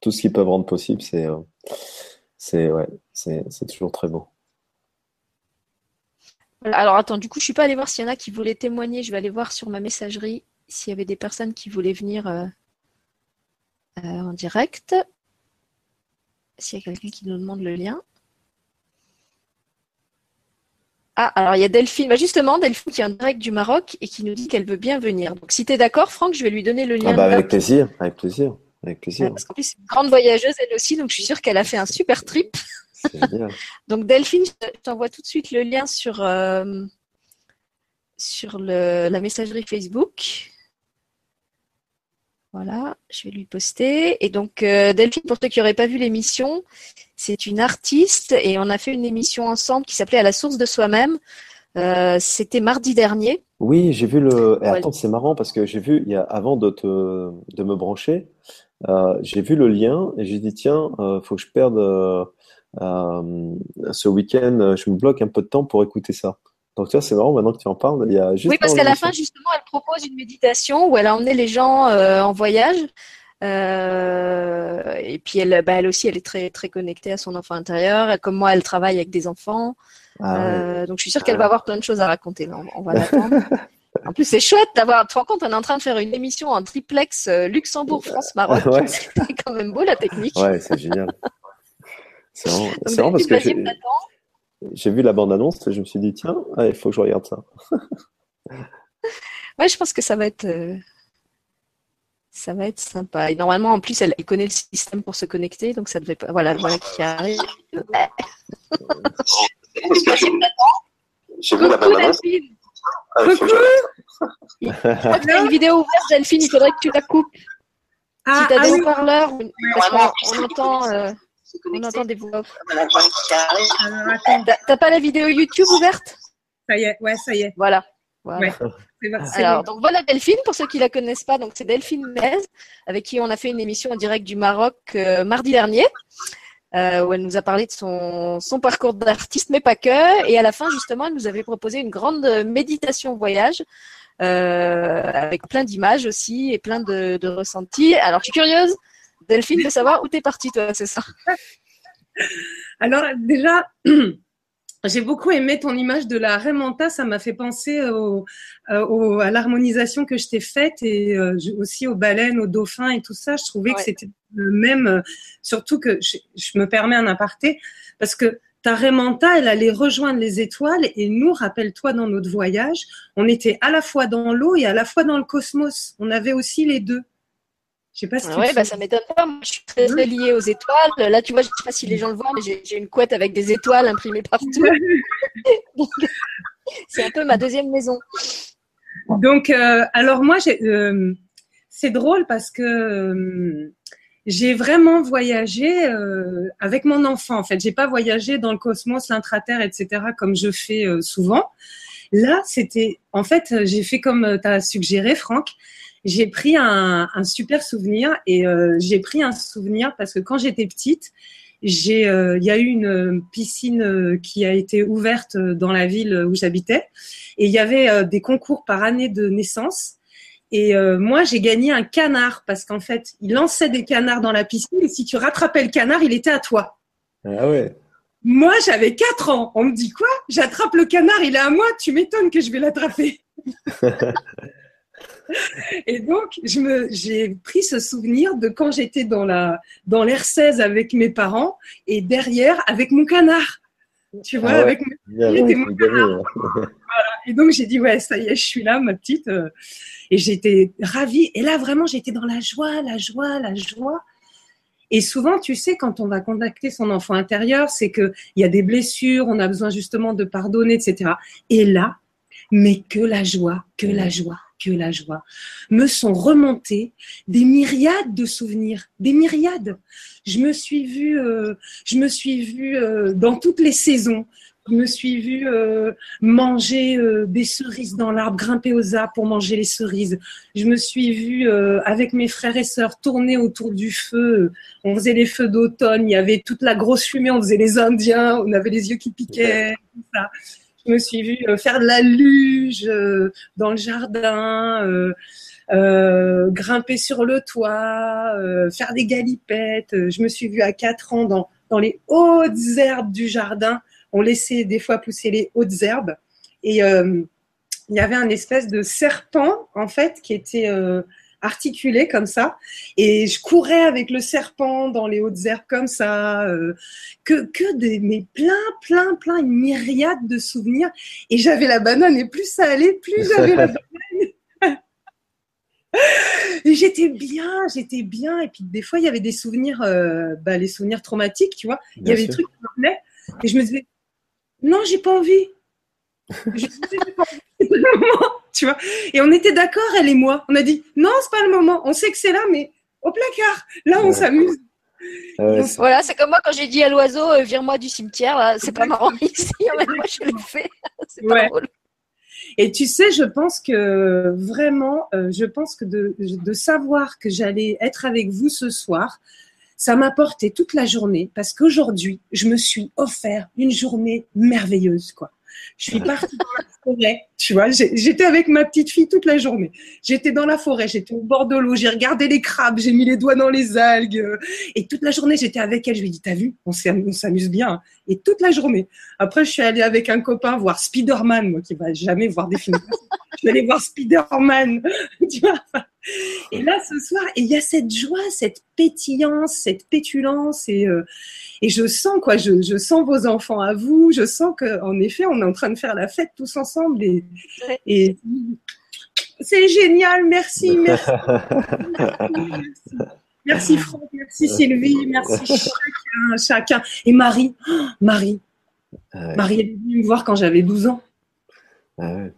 tout ce qu'ils peuvent rendre possible, c'est euh, c'est ouais, c'est c'est toujours très beau. Alors attends, du coup, je suis pas allée voir s'il y en a qui voulaient témoigner. Je vais aller voir sur ma messagerie s'il y avait des personnes qui voulaient venir euh, euh, en direct. S'il y a quelqu'un qui nous demande le lien. Ah, alors il y a Delphine. Bah, justement, Delphine qui est en direct du Maroc et qui nous dit qu'elle veut bien venir. Donc si tu es d'accord, Franck, je vais lui donner le lien. Ah bah avec plaisir, avec plaisir, avec plaisir. parce qu'en plus, c'est une grande voyageuse elle aussi, donc je suis sûre qu'elle a fait un super trip. donc Delphine, je t'envoie tout de suite le lien sur, euh, sur le, la messagerie Facebook. Voilà, je vais lui poster. Et donc, euh, Delphine, pour ceux qui n'auraient pas vu l'émission, c'est une artiste et on a fait une émission ensemble qui s'appelait À la source de soi-même. Euh, c'était mardi dernier. Oui, j'ai vu le. Et attends, c'est marrant parce que j'ai vu, il y a, avant de, te, de me brancher, euh, j'ai vu le lien et j'ai dit tiens, euh, faut que je perde ce week-end, je me bloque un peu de temps pour écouter ça. Donc ça, c'est marrant maintenant que tu en parles. Il y a juste oui, parce qu'à la fin, justement, elle propose une méditation où elle a emmené les gens euh, en voyage. Euh, et puis elle, bah, elle aussi, elle est très très connectée à son enfant intérieur. Comme moi, elle travaille avec des enfants. Ah, euh, donc je suis sûre qu'elle va avoir plein de choses à raconter. on, va l'attendre. en plus, c'est chouette d'avoir. Tu te rends compte, on est en train de faire une émission en triplex Luxembourg, France, Maroc. C'est quand même beau la technique. Ouais, c'est génial. C'est vraiment, vraiment parce que j'ai vu la bande-annonce et je me suis dit, tiens, il faut que je regarde ça. ouais, je pense que ça va être, euh, ça va être sympa. Et normalement, en plus, elle, connaît le système pour se connecter, donc ça devait pas. Voilà, voilà qui arrive. J'ai vu la bande-annonce. Ah, il y a une vidéo ouverte, Delphine, il faudrait que tu la coupes. Ah, si tu as ah des haut-parleurs, on entend. Euh, on entend des voix T'as pas la vidéo YouTube ouverte? Ça y est, ouais, ça y est. Voilà. voilà. Alors, donc voilà Delphine, pour ceux qui la connaissent pas, donc c'est Delphine Mez, avec qui on a fait une émission en direct du Maroc euh, mardi dernier, euh, où elle nous a parlé de son, son parcours d'artiste, mais pas que. Et à la fin, justement, elle nous avait proposé une grande méditation voyage. Euh, avec plein d'images aussi et plein de, de ressentis. Alors, je suis curieuse Delphine, de savoir où t'es partie, toi, c'est ça? Alors, déjà, j'ai beaucoup aimé ton image de la Raymanta. Ça m'a fait penser euh, à l'harmonisation que je t'ai faite et euh, aussi aux baleines, aux dauphins et tout ça. Je trouvais que c'était le même, euh, surtout que je, me permets un aparté, parce que ta Raymanta, elle allait rejoindre les étoiles et nous, rappelle-toi, dans notre voyage, on était à la fois dans l'eau et à la fois dans le cosmos. On avait aussi les deux. Je sais pas si ouais, bah, ça m'étonne pas. Moi, je suis très, liée aux étoiles. Là, tu vois, je sais pas si les gens le voient, mais j'ai une couette avec des étoiles imprimées partout. c'est un peu ma deuxième maison. Donc, euh, alors moi, euh, c'est drôle parce que euh, j'ai vraiment voyagé avec mon enfant. En fait, j'ai pas voyagé dans le cosmos, l'intraterre, etc. comme je fais souvent. Là, c'était, en fait, j'ai fait comme tu as suggéré, Franck j'ai pris un, super souvenir et euh, j'ai pris un souvenir parce que quand j'étais petite, j'ai, euh, il y a eu une piscine euh, qui a été ouverte dans la ville où j'habitais et il y avait des concours par année de naissance. Et moi, j'ai gagné un canard parce qu'en fait, il lançait des canards dans la piscine et si tu rattrapais le canard, il était à toi. Ah ouais. Moi, j'avais 4 ans. On me dit quoi? J'attrape le canard, il est à moi. Tu m'étonnes que je vais l'attraper. Et donc, j'ai pris ce souvenir de quand j'étais dans la, dans l'air 16 avec mes parents et derrière avec mon canard. Tu vois, ah avec mon canard. Et donc, j'ai dit, ouais, ça y est, je suis là, ma petite. Euh, et j'étais ravie. Et là, vraiment, j'étais dans la joie, la joie, la joie. Et souvent, tu sais, quand on va contacter son enfant intérieur, c'est qu'il y a des blessures, on a besoin justement de pardonner, etc. Et là, mais que la joie, que la joie que la joie, me sont remontées des myriades de souvenirs, des myriades. Je me suis vue, euh, je me suis vue euh, dans toutes les saisons. Je me suis vue euh, manger des cerises dans l'arbre, grimper aux arbres pour manger les cerises. Je me suis vue avec mes frères et sœurs tourner autour du feu. On faisait les feux d'automne, il y avait toute la grosse fumée, on faisait les Indiens, on avait les yeux qui piquaient, tout ça je me suis vue euh, faire de la luge euh, dans le jardin, euh, grimper sur le toit, faire des galipettes. Je me suis vue à 4 ans dans, dans les hautes herbes du jardin. On laissait des fois pousser les hautes herbes. Et il y avait un espèce de serpent, en fait, qui était articulé comme ça. Et je courais avec le serpent dans les hautes herbes comme ça. Euh, que, que des, mais plein, plein, plein, une myriade de souvenirs. Et j'avais la banane et plus ça allait, plus j'avais la banane. j'étais bien, j'étais bien. Et puis des fois, il y avait des souvenirs, euh, bah, les souvenirs traumatiques, tu vois. il y avait des trucs qui me venaient. Et je me disais, non, j'ai pas envie. je pas envie. tu vois. Et on était d'accord, elle et moi. On a dit, non, c'est pas le moment. On sait que c'est là, mais au placard. Là, on s'amuse. voilà, c'est comme moi quand j'ai dit à l'oiseau, euh, vire-moi du cimetière. Là, c'est pas marrant ici. moi, je le fais. c'est pas drôle. Et tu sais, je pense que vraiment, euh, je pense que de, de savoir que j'allais être avec vous ce soir, ça m'a porté toute la journée parce qu'aujourd'hui, je me suis offert une journée merveilleuse, quoi. Je suis partie dans la tu vois. J'étais avec ma petite fille toute la journée. J'étais dans la forêt, j'étais au bord de l'eau, j'ai regardé les crabes, j'ai mis les doigts dans les algues. Et toute la journée, j'étais avec elle. Je lui ai dit, t'as vu, on s'amuse bien. Et toute la journée. Après, je suis allée avec un copain voir Spider-Man, moi qui va jamais voir des films. je suis allée voir Spider-Man, tu vois. Et là, ce soir, il y a cette joie, cette pétillance, cette pétulance, et, euh, et je sens quoi, je, je, sens vos enfants à vous, je sens qu'en effet, on est en train de faire la fête tous ensemble, et, et c'est génial, merci, merci, merci, Franck, merci Sylvie, merci chacun, chacun, et Marie, Marie, Marie est venue me voir quand j'avais 12 ans. Ah ouais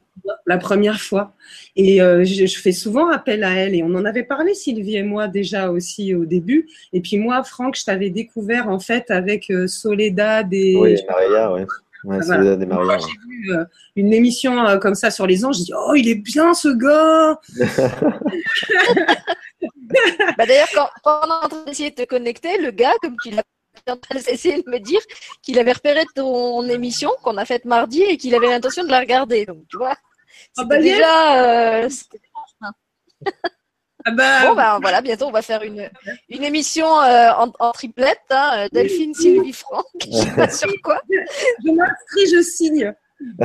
la première fois. Et euh, je, fais souvent appel à elle. Et on en avait parlé, Sylvie et moi, déjà aussi au début. Et puis moi, Franck, je t'avais découvert en fait avec euh, Soledad et. Oui, Maria, ouais. Et Maria. J'ai vu euh, une émission comme ça sur les anges. Je dis, oh, il est bien ce gars bah, D'ailleurs, quand, pendant d'essayer de te connecter, le gars, comme tu l'as essayé de me dire qu'il avait repéré ton émission qu'on a faite mardi et qu'il avait l'intention de la regarder. Donc, tu vois. Ah bah, déjà. Euh, ah bah, bon, bah, voilà, bientôt on va faire une, une émission euh, en, en, triplette. Hein, euh, Delphine, Sylvie, Franck. Je sais pas sur quoi. Je m'inscris, je signe.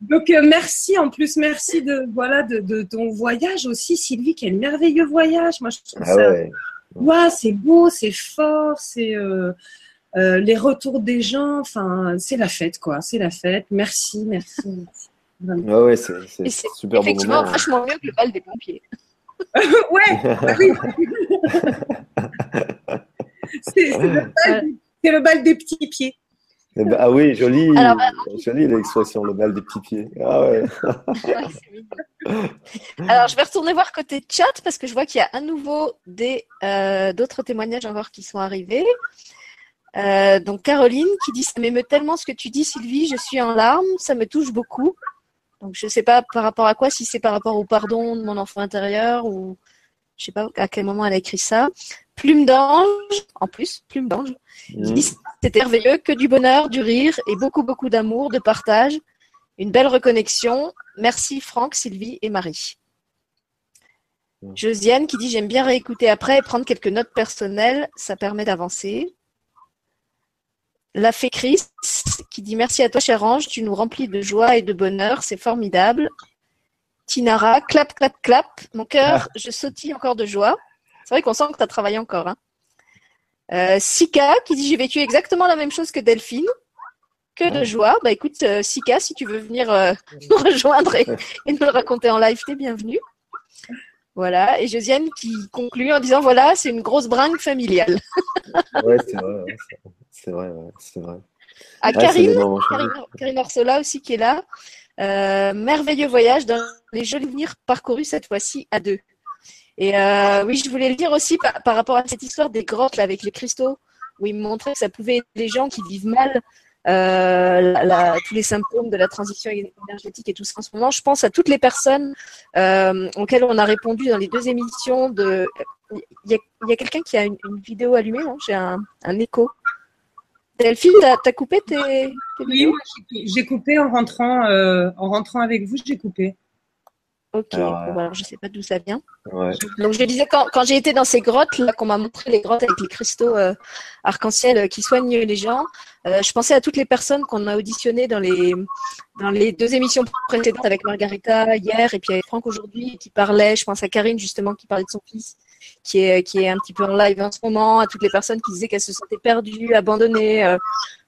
Donc merci en plus, merci de voilà de, de, ton voyage aussi, Sylvie. Quel merveilleux voyage. Moi je trouve ah ça. Ouais, c'est beau, c'est fort, c'est euh, les retours des gens, enfin, c'est la fête, quoi. C'est la fête. Merci, merci. Ouais, c'est super bon Effectivement, vachement mieux que le bal des pompiers. ouais, oui. c'est le, bal des petits pieds. Eh ben, ah oui, joli, Alors, bah, jolie l'expression, le bal des petits pieds. Ah ouais. Alors, je vais retourner voir côté chat parce que je vois qu'il y a à nouveau des euh, d'autres témoignages encore qui sont arrivés. Euh, donc Caroline qui dit ça m'émeut tellement ce que tu dis Sylvie, je suis en larmes, ça me touche beaucoup. Donc je ne sais pas par rapport à quoi, si c'est par rapport au pardon de mon enfant intérieur ou je sais pas à quel moment elle a écrit ça. Plume d'ange, en plus, plume d'ange, qui mmh. c'était merveilleux, que du bonheur, du rire et beaucoup beaucoup d'amour, de partage, une belle reconnexion. Merci Franck, Sylvie et Marie. Mmh. Josiane qui dit j'aime bien réécouter après et prendre quelques notes personnelles, ça permet d'avancer. La fée Chris qui dit merci à toi, cher ange, tu nous remplis de joie et de bonheur, c'est formidable. Tinara, clap, clap, clap. Mon cœur, ah. je sautille encore de joie. C'est vrai qu'on sent que tu as travaillé encore. Hein. Euh, Sika qui dit j'ai vécu exactement la même chose que Delphine. Que de ah. joie. Bah écoute, euh, Sika, si tu veux venir euh, nous rejoindre et, nous le raconter en live, t'es bienvenue. Voilà. Et Josiane qui conclut en disant voilà, c'est une grosse bringue familiale. ouais, c'est vrai. C'est vrai, c'est vrai. À Karine, Karine, Orsola aussi qui est là. Euh, merveilleux voyage dans les jolis souvenirs parcourus cette fois-ci à deux. Et euh, oui, je voulais le dire aussi par, rapport à cette histoire des grottes là, avec les cristaux, où il me montrait que ça pouvait aider les gens qui vivent mal euh, tous les symptômes de la transition énergétique et tout ça en ce moment. Je pense à toutes les personnes auxquelles on a répondu dans les deux émissions. De... Il y a, quelqu'un qui a une, vidéo allumée, J'ai un, un écho. Delphine, t'as as coupé tes, Oui, j'ai coupé en rentrant, euh, en rentrant avec vous, j'ai coupé. Ok, alors, je ne sais pas d'où ça vient. Donc je disais, quand, quand j'ai été dans ces grottes, là, qu'on m'a montré les grottes avec les cristaux euh, arc-en-ciel euh, qui soignent les gens, je pensais à toutes les personnes qu'on a auditionnées dans les, dans les deux émissions précédentes avec Margarita hier et puis avec Franck aujourd'hui qui parlait, je pense à Karine justement qui parlait de son fils qui est, qui est un petit peu en live en ce moment, à toutes les personnes qui disaient qu'elles se sentaient perdues, abandonnées, euh,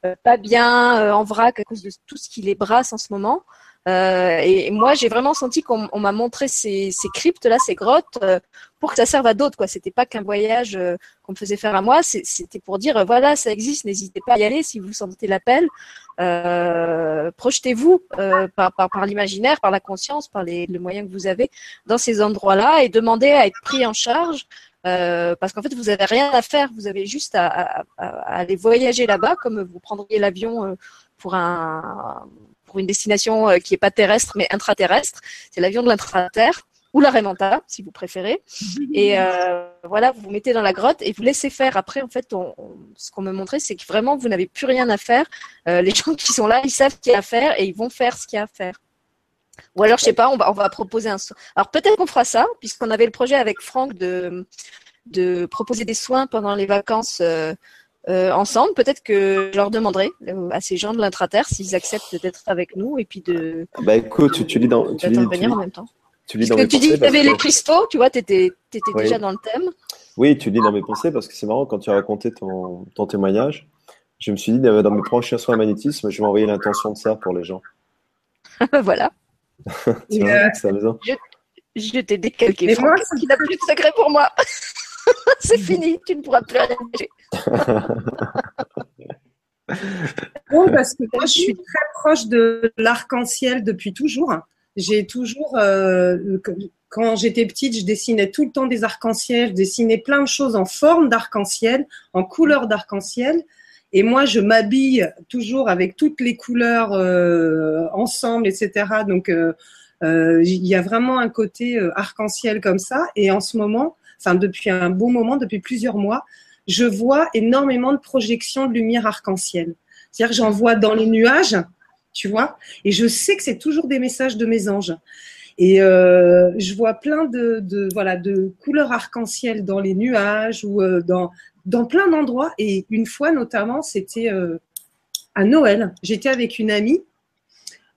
euh, pas bien, euh, en vrac à cause de tout ce qui les brasse en ce moment. Euh, et, moi, j'ai vraiment senti qu'on m'a montré ces, ces cryptes-là, ces grottes, euh, pour que ça serve à d'autres. Quoi, c'était pas qu'un voyage euh, qu'on me faisait faire à moi. C'était pour dire, voilà, ça existe. N'hésitez pas à y aller si vous sentez l'appel. Projetez-vous par, par, par l'imaginaire, par la conscience, par les, les moyens que vous avez dans ces endroits-là et demandez à être pris en charge. parce qu'en fait, vous avez rien à faire. Vous avez juste à, à, à aller voyager là-bas, comme vous prendriez l'avion pour un pour une destination euh, qui n'est pas terrestre mais intraterrestre. C'est l'avion de l'intraterre ou la Remanta, si vous préférez. Et euh, voilà, vous vous mettez dans la grotte et vous laissez faire. Après, en fait, ce qu'on me montrait, c'est que vraiment, vous n'avez plus rien à faire. Euh, les gens qui sont là, ils savent ce qu'il y a à faire et ils vont faire ce qu'il y a à faire. Ou alors, je sais pas, on va, on va proposer un. Alors peut-être qu'on fera ça, puisqu'on avait le projet avec Franck de de proposer des soins pendant les vacances euh, ensemble. Peut-être que je leur demanderai euh, à ces gens de l'intraterre s'ils acceptent d'être avec nous et puis de. Bah écoute, tu, lis dans. Tu lis, tu en même temps. Tu lis dans que tu dis que tu avais les cristaux, tu vois, tu étais, déjà dans le thème. Oui, tu lis dans mes pensées parce que c'est marrant quand tu as raconté ton, ton témoignage. Je me suis dit, dans mes prochains soins magnétisme, je vais envoyer l'intention de ça pour les gens. voilà. tu vois, c'est amusant. Je, je t'ai décalqué. Mais moi, qui n'a plus de secret pour moi? c'est fini, tu ne pourras plus rien Non, parce que moi, je suis très proche de l'arc-en-ciel depuis toujours. J'ai toujours, euh, quand j'étais petite, je dessinais tout le temps des arcs-en-ciel, je dessinais plein de choses en forme d'arc-en-ciel, en couleur d'arc-en-ciel. Et moi, je m'habille toujours avec toutes les couleurs euh, ensemble, etc. Donc, euh, il y a vraiment un côté arc-en-ciel comme ça. Et en ce moment, depuis un bon moment, depuis plusieurs mois, je vois énormément de projections de lumière arc-en-ciel. C'est-à-dire que j'en vois dans les nuages, tu vois, et je sais que c'est toujours des messages de mes anges. Et euh, je vois plein de, voilà de couleurs arc-en-ciel dans les nuages ou euh, dans dans plein d'endroits. Et une fois notamment, c'était euh, à Noël. J'étais avec une amie.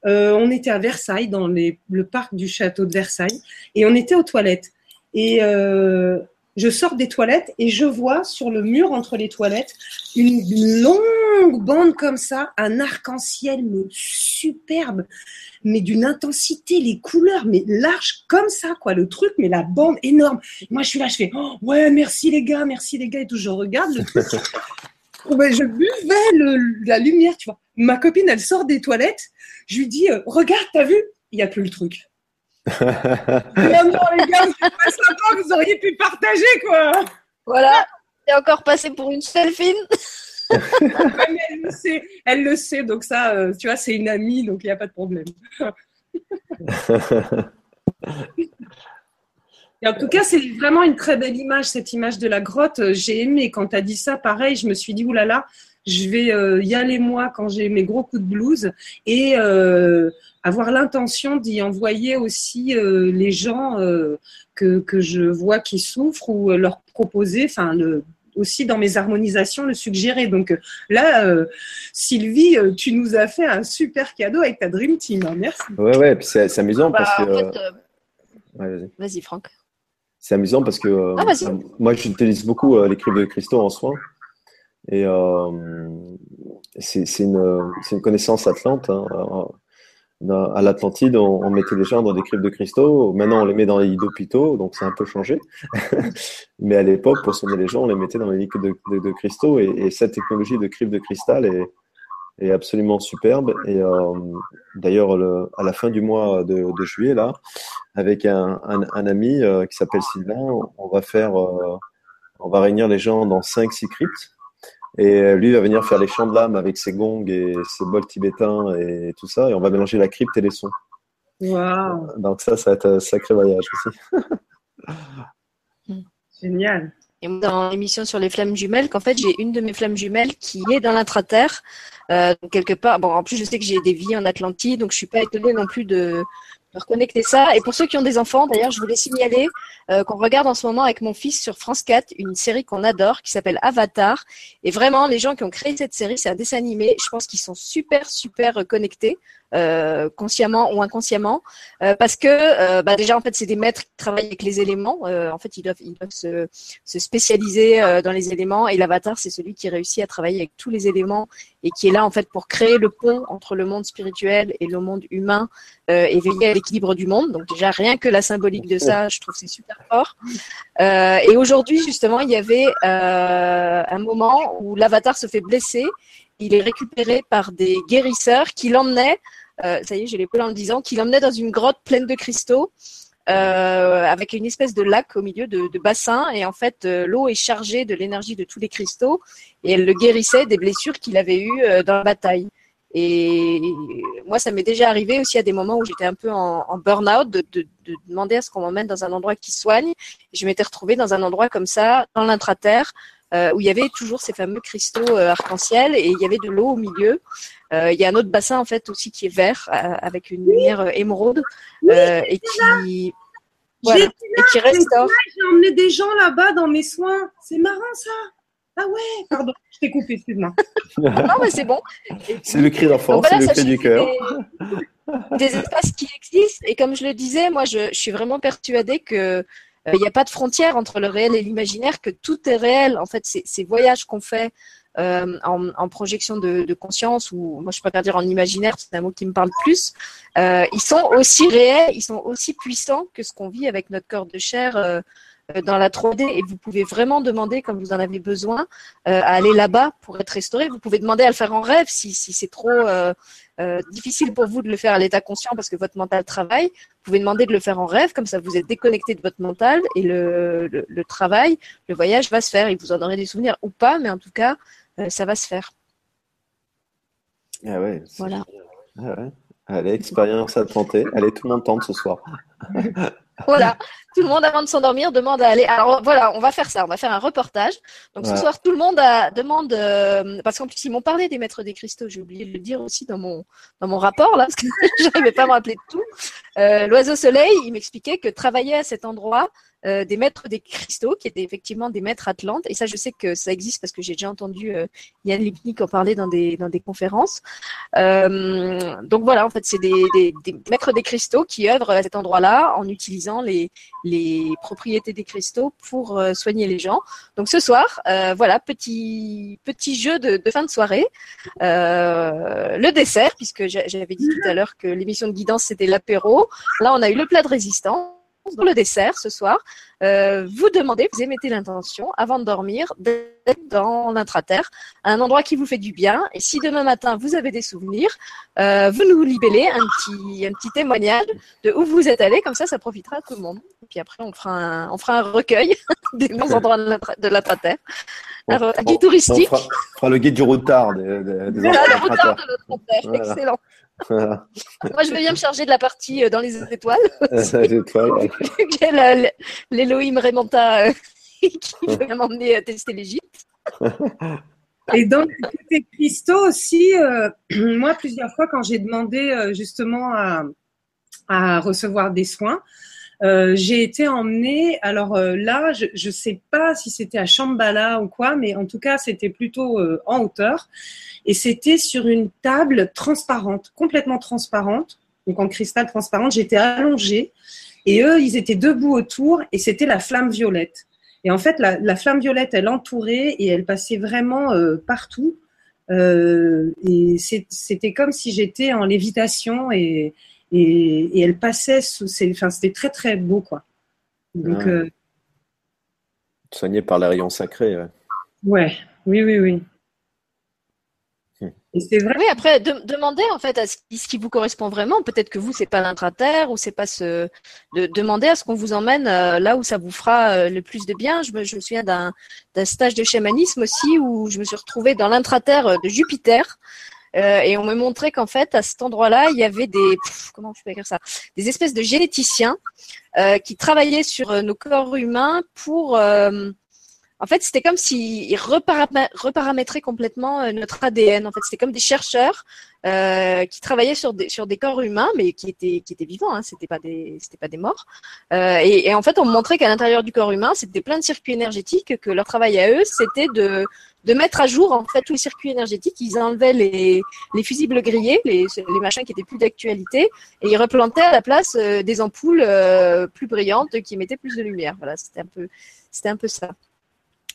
on était à Versailles, dans le parc du château de Versailles, et on était aux toilettes. Et euh, je sors des toilettes et je vois sur le mur entre les toilettes une longue bande comme ça, un arc-en-ciel mais superbe, mais d'une intensité, les couleurs mais larges comme ça quoi, le truc mais la bande énorme. Moi je suis là, je fais oh, ouais merci les gars, merci les gars et tout, je regarde le truc. je buvais le, la lumière, tu vois. Ma copine, elle sort des toilettes. Je lui dis, euh, regarde, t'as vu? Il n'y a plus le truc non, les gars, c'est pas sympa, vous auriez pu partager, quoi. Voilà, c'est encore passé pour une seule fine. elle le sait, elle le sait, donc ça, euh, tu vois, c'est une amie, donc il n'y a pas de problème. en tout cas, c'est vraiment une très belle image, cette image de la grotte. J'ai aimé quand tu as dit ça, pareil, je me suis dit, oulala, je vais euh, y aller moi quand j'ai mes gros coups de blues et euh, avoir l'intention d'y envoyer aussi euh, les gens que, que je vois qui souffrent ou leur proposer, enfin le aussi dans mes harmonisations le suggérer. Donc là, Sylvie, tu nous as fait un super cadeau avec ta Dream Team. Hein. Merci. Ouais, ouais, c'est amusant parce bah, que. vas-y, Franck. C'est amusant parce que ah, moi, j'utilise beaucoup les de cristaux en soins. Et euh, c'est une, connaissance atlante. Hein. À l'Atlantide, on, mettait les gens dans des cryptes de cristaux. Maintenant, on les met dans les lits d'hôpitaux, donc c'est un peu changé. Mais à l'époque, pour soigner les gens, on les mettait dans les lits de, cristaux. Et, cette technologie de crypte de cristal est, absolument superbe. Et euh, d'ailleurs, à la fin du mois de, juillet, là, avec un, ami euh, qui s'appelle Sylvain, on va faire, euh, on va réunir les gens dans 5-6 cryptes et euh, lui va venir faire les chants de l'âme avec ses gongs et ses bols tibétains et tout ça. Et on va mélanger la crypte et les sons. Wow. Donc ça, ça va être un sacré voyage aussi. Génial. Et dans l'émission sur les flammes jumelles, qu'en fait, j'ai une de mes flammes jumelles qui est dans l'intraterre, euh, quelque part. Bon, en plus, je sais que j'ai des vies en Atlantide, donc je suis pas étonnée non plus de, reconnecter ça. Et pour ceux qui ont des enfants, d'ailleurs, je voulais signaler euh, qu'on regarde en ce moment avec mon fils sur France 4 une série qu'on adore qui s'appelle Avatar. Et vraiment, les gens qui ont créé cette série, c'est un dessin animé. Je pense qu'ils sont super, super connectés euh, consciemment ou inconsciemment, euh, parce que euh, bah déjà en fait c'est des maîtres qui travaillent avec les éléments. en fait, ils doivent, se spécialiser dans les éléments et l'avatar c'est celui qui réussit à travailler avec tous les éléments et qui est là en fait pour créer le pont entre le monde spirituel et le monde humain et veiller à l'équilibre du monde. Donc déjà rien que la symbolique de ça, je trouve c'est super fort. et aujourd'hui justement il y avait un moment où l'avatar se fait blesser il est récupéré par des guérisseurs qui l'emmenaient, euh, ça y est, l'ai pas en le disant, qui l'emmenaient dans une grotte pleine de cristaux. Euh, avec une espèce de lac au milieu de, bassin et en fait euh, l'eau est chargée de l'énergie de tous les cristaux et elle le guérissait des blessures qu'il avait eues dans la bataille. Et moi, ça m'est déjà arrivé aussi à des moments où j'étais un peu en, burn-out de, de, de, demander à ce qu'on m'emmène dans un endroit qui soigne. je m'étais retrouvée dans un endroit comme ça, dans l'intraterre, euh, où il y avait toujours ces fameux cristaux euh, arc-en-ciel et il y avait de l'eau au milieu. Euh, il y a un autre bassin en fait aussi qui est vert avec une lumière émeraude et qui voilà, et qui restaure. J'ai emmené des gens là-bas dans mes soins. C'est marrant ça. Ah ouais, pardon, je t'ai coupé, excuse-moi. non, mais c'est bon. C'est le cri d'enfant, c'est le cri du cœur. Des, espaces qui existent. Et comme je le disais, moi, je, je suis vraiment persuadée que il euh, n'y a pas de frontière entre le réel et l'imaginaire, que tout est réel. En fait, ces voyages qu'on fait euh, en, projection de, conscience, ou moi je préfère dire en imaginaire, c'est un mot qui me parle plus, euh, ils sont aussi réels, ils sont aussi puissants que ce qu'on vit avec notre corps de chair dans la 3D et vous pouvez vraiment demander, comme vous en avez besoin, à aller là-bas pour être restauré. Vous pouvez demander à le faire en rêve si, c'est trop difficile pour vous de le faire à l'état conscient parce que votre mental travaille, vous pouvez demander de le faire en rêve, comme ça vous êtes déconnecté de votre mental et le, le, travail, le voyage va se faire. Et vous en aurez des souvenirs ou pas, mais en tout cas, euh, ça va se faire. Ah ouais. Voilà. Ah ouais. Allez, expérience à tenter. Allez, tout le monde tente ce soir. voilà, tout le monde avant de s'endormir demande à aller. Alors voilà, on va faire ça, on va faire un reportage. Donc ce soir, tout le monde demande, euh, parce qu'en plus ils m'ont parlé des maîtres des cristaux, j'ai oublié de le dire aussi dans mon dans mon rapport là, parce que je n'arrivais pas à me rappeler de tout. Euh, L'oiseau soleil, il m'expliquait que travailler à cet endroit, euh, des maîtres des cristaux, qui étaient effectivement des maîtres atlantes. Et ça, je sais que ça existe parce que j'ai déjà entendu euh, Yann Lipnik en parler dans des, dans des conférences. Euh, donc voilà, en fait, c'est des, des, des, maîtres des cristaux qui œuvrent à cet endroit-là en utilisant les, les propriétés des cristaux pour euh, soigner les gens. Donc ce soir, euh, voilà, petit, petit jeu de, de fin de soirée. le dessert, puisque j'avais dit tout à l'heure que l'émission de guidance, c'était l'apéro. Là, on a eu le plat de résistance dans le dessert ce soir, euh, vous demandez, vous émettez l'intention avant de dormir d'être dans l'intraterre, un endroit qui vous fait du bien. Et si demain matin vous avez des souvenirs, euh, vous nous libellez un petit, un petit témoignage de où vous êtes allé, comme ça, ça profitera à tout le monde. Et puis après, on fera un, on fera un recueil des bons endroits de l'intraterre. Un, guide touristique. On fera, le guide du routard des, des, des le routard de l'intraterre, excellent. Moi, je veux bien me charger de la partie euh, dans les étoiles. les étoiles. L'Elohim Raymanta euh, qui veut m'emmener à tester l'Égypte. Et dans les cristaux aussi, euh, moi, plusieurs fois, quand j'ai demandé justement à, à, recevoir des soins, j'ai été emmenée. Alors là, je ne sais pas si c'était à Shambhala ou quoi, mais en tout cas, c'était plutôt en hauteur et c'était sur une table transparente, complètement transparente, donc en cristal transparent. J'étais allongée et eux, ils étaient debout autour et c'était la flamme violette. Et en fait, la, flamme violette, elle entourait et elle passait vraiment euh, partout. Euh, et c'était comme si j'étais en lévitation et, et, elle passait sous. Enfin, c'était très très beau, quoi. Donc, ah. euh, Soigné par les rayons sacrés. Ouais. Oui, oui, oui. c'est vrai. Oui, après, demandez en fait à ce qui, vous correspond vraiment. Peut-être que vous, c'est pas l'intraterre ou c'est pas ce. De, demander à ce qu'on vous emmène euh, là où ça vous fera euh, le plus de bien. Je me, je me souviens d'un stage de chamanisme aussi où je me suis retrouvée dans l'intraterre de Jupiter. Et on me montrait qu'en fait, à cet endroit-là, il y avait des comment je peux écrire ça, des espèces de généticiens qui travaillaient sur nos corps humains pour en fait, c'était comme s'ils reparamétraient complètement euh, notre ADN. En fait, c'était comme des chercheurs euh, qui travaillaient sur des, sur des corps humains, mais qui étaient, qui étaient vivants. Hein, c'était pas des, c'était pas des morts. Euh, et, et, en fait, on montrait qu'à l'intérieur du corps humain, c'était plein de circuits énergétiques. Que leur travail à eux, c'était de, de mettre à jour en fait tous les circuits énergétiques. Ils enlevaient les, les fusibles grillés, les, les machins qui étaient plus d'actualité, et ils replantaient à la place euh, des ampoules euh, plus brillantes qui émettaient plus de lumière. Voilà, c'était un peu, c'était un peu ça.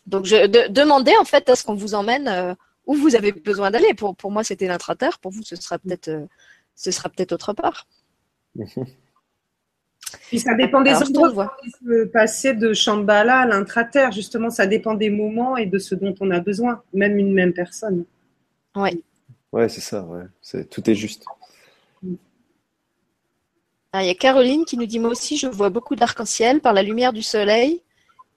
Donc, je de, demandez en fait à ce qu'on vous emmène euh, où vous avez besoin d'aller. Pour, pour moi, c'était l'intraterre. Pour vous, ce sera peut-être euh, ce sera peut-être autre part. Puis ça dépend des endroits. Passer de Shambhala à l'intraterre, justement, ça dépend des moments et de ce dont on a besoin, même une même personne. Oui. Ouais, c'est ça. Ouais. C'est, tout est juste. Ah, il y a Caroline qui nous dit Moi aussi, je vois beaucoup d'arc-en-ciel par la lumière du soleil.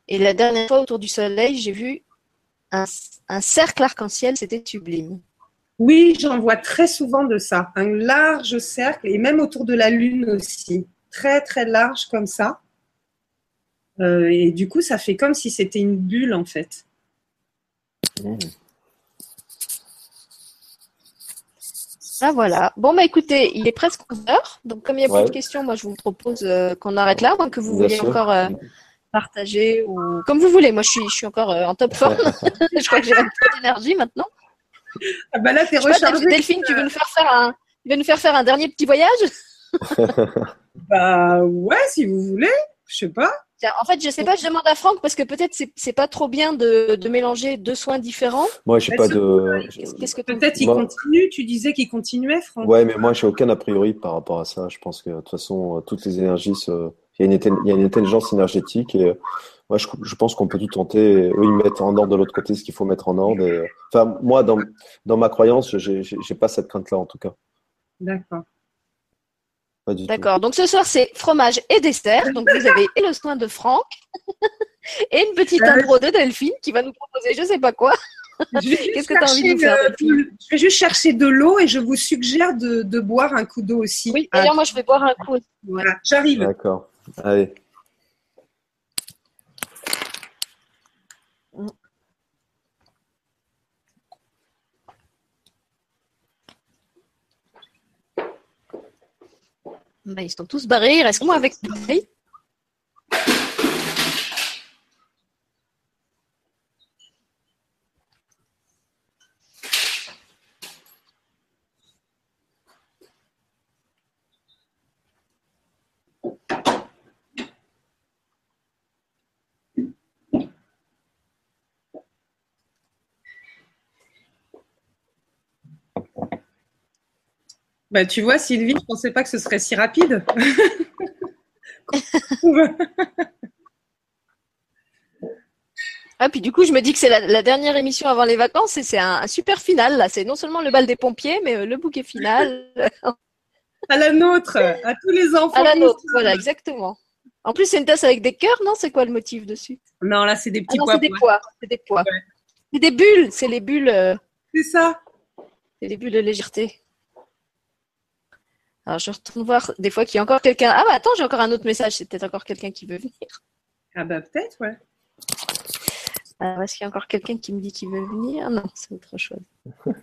Et la dernière fois autour du soleil, j'ai vu un, cercle arc-en-ciel, c'était sublime. Oui, j'en vois très souvent de ça. Un large cercle, et même autour de la Lune aussi. Très, très large comme ça. Euh, et du coup, ça fait comme si c'était une bulle, en fait. Ah voilà. Bon bah écoutez, il est presque 11 heures. Donc comme il n'y a plus de questions, moi je vous propose euh, qu'on arrête là, que vous vouliez encore euh, partager ou comme vous voulez. Moi, je suis, je suis encore euh, en top forme. je crois que j'ai un peu d'énergie maintenant. Ah bah là, t'es rechargé. Delphine, tu veux nous faire faire un, tu veux nous faire faire un dernier petit voyage? Bah ouais, si vous voulez. Je sais pas. En fait, je sais pas, je demande à Franck parce que peut-être c'est, c'est pas trop bien de, de, mélanger deux soins différents. Moi, je sais pas de. Qu'est-ce que peut-être il continue. Tu disais qu'il continuait, Franck. Ouais, mais moi, j'ai aucun a priori par rapport à ça. Je pense que de toute façon, toutes les énergies se il y, a une, intelligence énergétique et euh, moi je, je pense qu'on peut tout tenter. Eux ils mettent en ordre de l'autre côté ce qu'il faut mettre en ordre. Et, enfin moi dans, dans ma croyance j'ai pas cette crainte là en tout cas. D'accord. D'accord. Donc ce soir c'est fromage et dessert. Donc vous avez et le soin de Franck et une petite euh, intro de Delphine qui va nous proposer je sais pas quoi. Qu'est-ce que tu as envie de faire Je vais juste chercher de l'eau et je vous suggère de, de boire un coup d'eau aussi. Oui, d'ailleurs, moi je vais boire un coup aussi. Voilà, j'arrive. D'accord. Allez. Ben, ils sont tous barrés. Reste moi avec toi. Bah, tu vois, Sylvie, je ne pensais pas que ce serait si rapide. ah, puis du coup, je me dis que c'est la, dernière émission avant les vacances et c'est un, super final. Là, c'est non seulement le bal des pompiers, mais euh, le bouquet final. à la nôtre, à tous les enfants. À la nôtre, voilà, exactement. En plus, c'est une tasse avec des cœurs, non? C'est quoi le motif dessus? Non, là, c'est des petits ah pois. C'est des pois. C'est des pois. C'est des bulles. C'est les bulles. Euh, c'est ça. C'est des bulles de légèreté. Alors, je retourne voir des fois qu'il y a encore quelqu'un. Ah, bah attends, j'ai encore un autre message. C'est peut-être encore quelqu'un qui veut venir. Ah, bah peut-être, ouais. Alors, est-ce qu'il y a encore quelqu'un qui me dit qu'il veut venir? Non, c'est autre chose.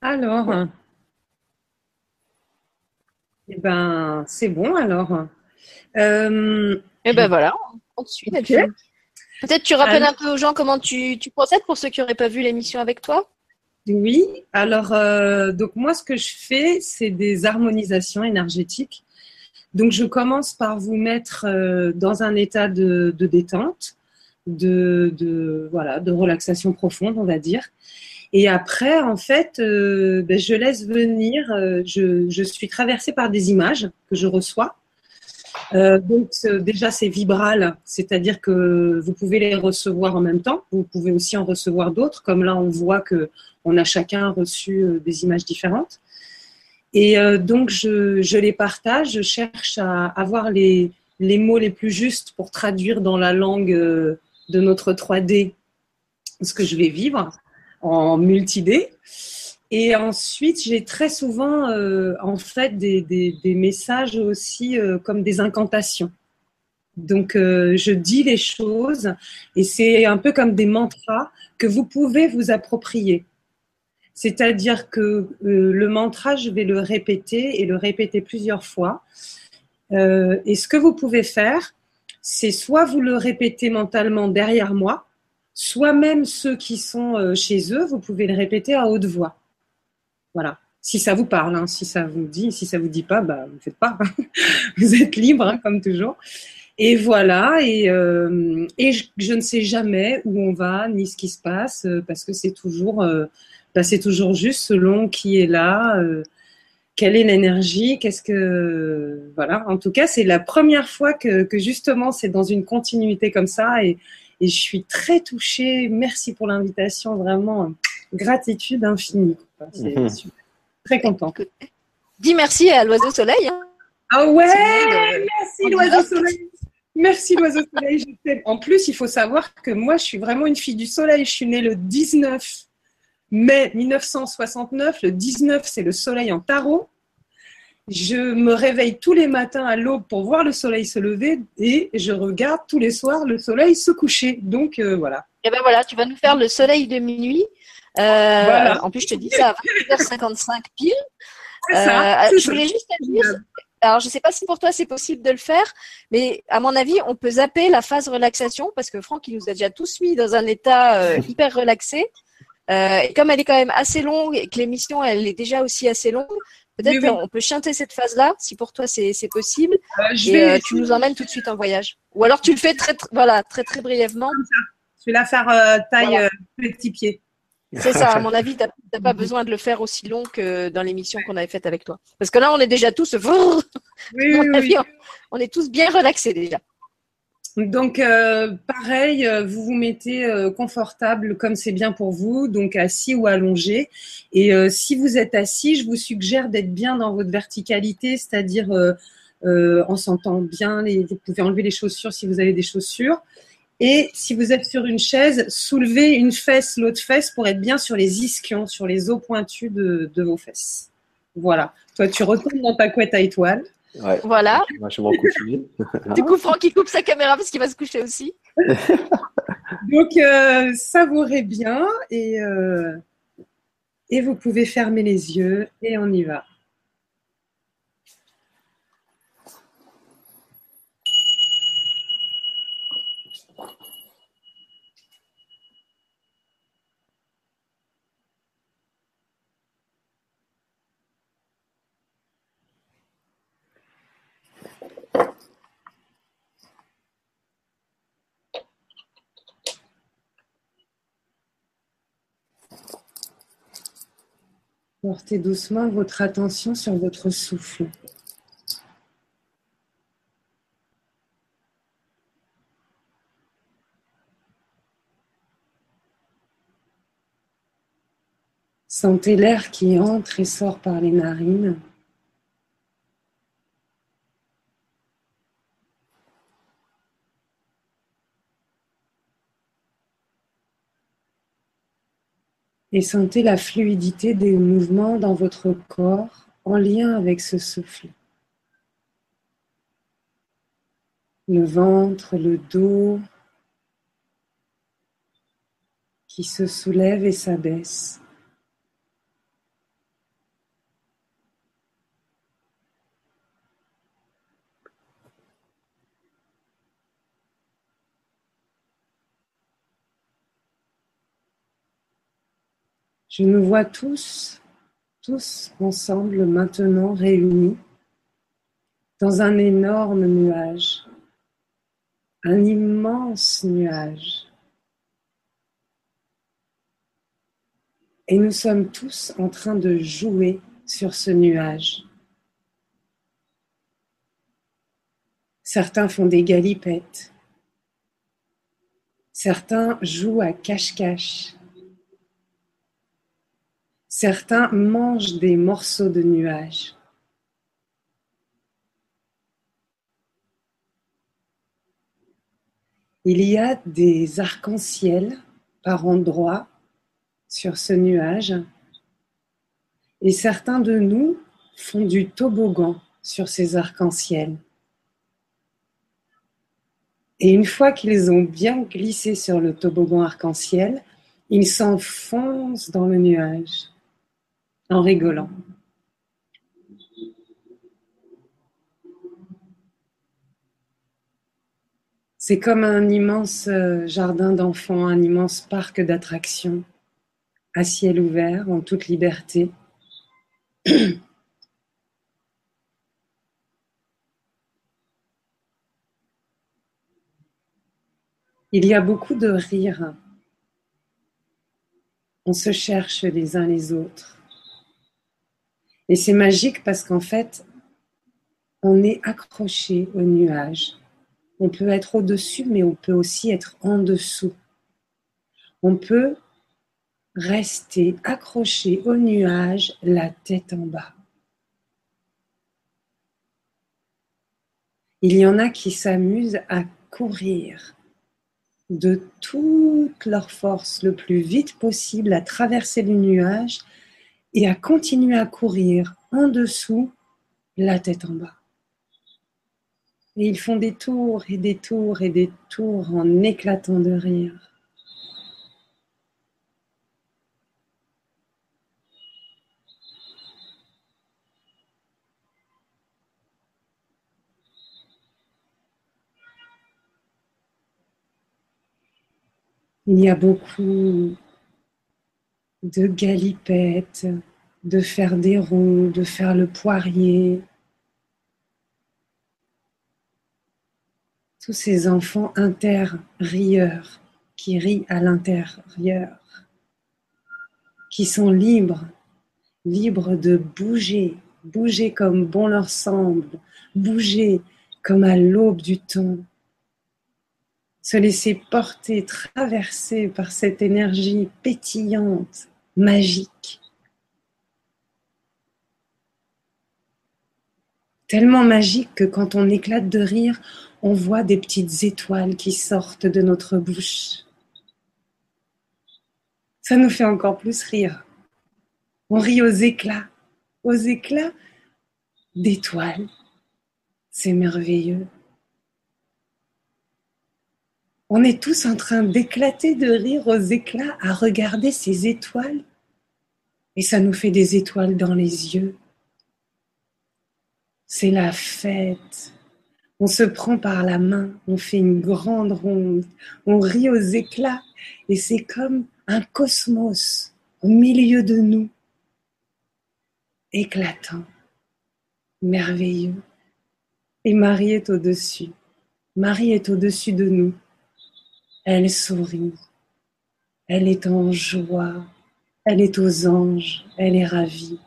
Alors, eh ben, c'est bon alors. Euh, et ben voilà, on te suit. Peut-être tu rappelles un peu aux gens comment tu, tu procèdes pour ceux qui n'auraient pas vu l'émission avec toi? Oui, alors euh, donc moi ce que je fais, c'est des harmonisations énergétiques. Donc je commence par vous mettre euh, dans un état de, de détente, de, de, voilà, de relaxation profonde, on va dire. Et après, en fait, euh, ben, je laisse venir, je, je suis traversée par des images que je reçois. Euh, donc déjà c'est vibral, c'est-à-dire que vous pouvez les recevoir en même temps. Vous pouvez aussi en recevoir d'autres, comme là on voit que on a chacun reçu euh, des images différentes. Et euh, donc je, je, les partage, je cherche à avoir les, les mots les plus justes pour traduire dans la langue de notre 3D ce que je vais vivre en multi-D. Et ensuite, j'ai très souvent, euh, en fait, des, messages aussi euh, comme des incantations. Donc, euh, je dis les choses et c'est un peu comme des mantras que vous pouvez vous approprier. C'est-à-dire que le mantra, je vais le répéter et le répéter plusieurs fois. et ce que vous pouvez faire, c'est soit vous le répétez mentalement derrière moi, soit même ceux qui sont chez eux, vous pouvez le répéter à haute voix. Voilà. Si ça vous parle, hein. si ça vous dit, si ça vous dit pas, bah vous faites pas. vous êtes libre, hein, comme toujours. Et voilà. Et, euh, je, ne sais jamais où on va ni ce qui se passe euh, parce que c'est toujours, euh, bah, c'est toujours juste selon qui est là. quelle est l'énergie Qu'est-ce que voilà En tout cas, c'est la première fois que, que justement c'est dans une continuité comme ça et je suis très touchée. Merci pour l'invitation, vraiment gratitude infinie. C'est mhm. Très content. Dis merci à l'oiseau soleil. Hein. Ah ouais, merci l'oiseau soleil. Merci l'oiseau soleil. En plus, il faut savoir que moi, je suis vraiment une fille du soleil. Je suis née le 19 mai 1969. Le 19, c'est le soleil en tarot. Je me réveille tous les matins à l'aube pour voir le soleil se lever et je regarde tous les soirs le soleil se coucher. Donc euh, voilà. Et ben voilà, tu vas nous faire le soleil de minuit euh, en plus, je te dis ça à 20h55 pile. Euh, je voulais juste te dire, alors je ne sais pas si pour toi c'est possible de le faire, mais à mon avis, on peut zapper la phase relaxation parce que Franck, il nous a déjà tous mis dans un état euh, hyper relaxé. et comme elle est quand même assez longue et que l'émission elle est déjà aussi assez longue, peut-être qu'on peut chanter cette phase-là si pour toi c'est possible. et tu nous emmènes tout de suite en voyage. Ou alors tu le fais très, voilà très très brièvement. Je vais la faire taille petit pied. C'est ça, à mon avis, tu n'as pas besoin de le faire aussi long que dans l'émission qu'on avait faite avec toi. Parce que là, on est déjà tous. Oui, oui, On est tous bien relaxés déjà. Donc, euh, pareil, euh, vous vous mettez euh, confortable comme c'est bien pour vous, donc assis ou allongé. Et si vous êtes assis, je vous suggère d'être bien dans votre verticalité, c'est-à-dire en sentant bien. Les, vous pouvez enlever les chaussures si vous avez des chaussures. Et si vous êtes sur une chaise, soulevez une fesse, l'autre fesse pour être bien sur les ischions, sur les os pointus de, vos fesses. Voilà. Toi, tu retournes dans ta couette à étoiles. Voilà. Moi, je du coup, Franck, il coupe sa caméra parce qu'il va se coucher aussi. Donc, euh, savourez bien et, euh, et vous pouvez fermer les yeux et on y va. Portez doucement votre attention sur votre souffle. Sentez l'air qui entre et sort par les narines. Et sentez la fluidité des mouvements dans votre corps en lien avec ce souffle. Le ventre, le dos qui se soulève et s'abaisse. Je nous vois tous, tous ensemble maintenant réunis dans un énorme nuage, un immense nuage. Et nous sommes tous en train de jouer sur ce nuage. Certains font des galipettes. Certains jouent à cache-cache. Certains mangent des morceaux de nuages. Il y a des arcs-en-ciel par endroits sur ce nuage Et certains de nous font du toboggan sur ces arcs-en-ciel. Et une fois qu'ils ont bien glissé sur le toboggan arc-en-ciel, ils s'enfoncent dans le nuage en rigolant. C'est comme un immense euh, jardin d'enfants, un immense parc d'attractions à ciel ouvert, en toute liberté. Il y a beaucoup de rire. On se cherche les uns les autres. Et c'est magique parce qu'en fait, on est accroché au nuage. On peut être au-dessus, mais on peut aussi être en dessous. On peut rester accroché au nuage, la tête en bas. Il y en a qui s'amusent à courir de toute leur force le plus vite possible à traverser le nuage et à continuer à courir en dessous, la tête en bas. Et ils font des tours et des tours et des tours en éclatant de rire. Il y a beaucoup de galipettes, de faire des ronds, de faire le poirier. Tous ces enfants inter-rieurs qui rient à l'intérieur, qui sont libres, libres de bouger, bouger comme bon leur semble, bouger comme à l'aube du temps, se laisser porter, traverser par cette énergie pétillante, magique. Tellement magique que quand on éclate de rire, on voit des petites étoiles qui sortent de notre bouche. Ça nous fait encore plus rire. On rit aux éclats, aux éclats d'étoiles. C'est merveilleux. On est tous en train d'éclater de rire aux éclats à regarder ces étoiles. Et ça nous fait des étoiles dans les yeux. C'est la fête. On se prend par la main, on fait une grande ronde, on rit aux éclats et c'est comme un cosmos au milieu de nous, éclatant, merveilleux. Et Marie est au-dessus. Marie est au-dessus de nous. Elle sourit. Elle est en joie. Elle est aux anges. Elle est ravie.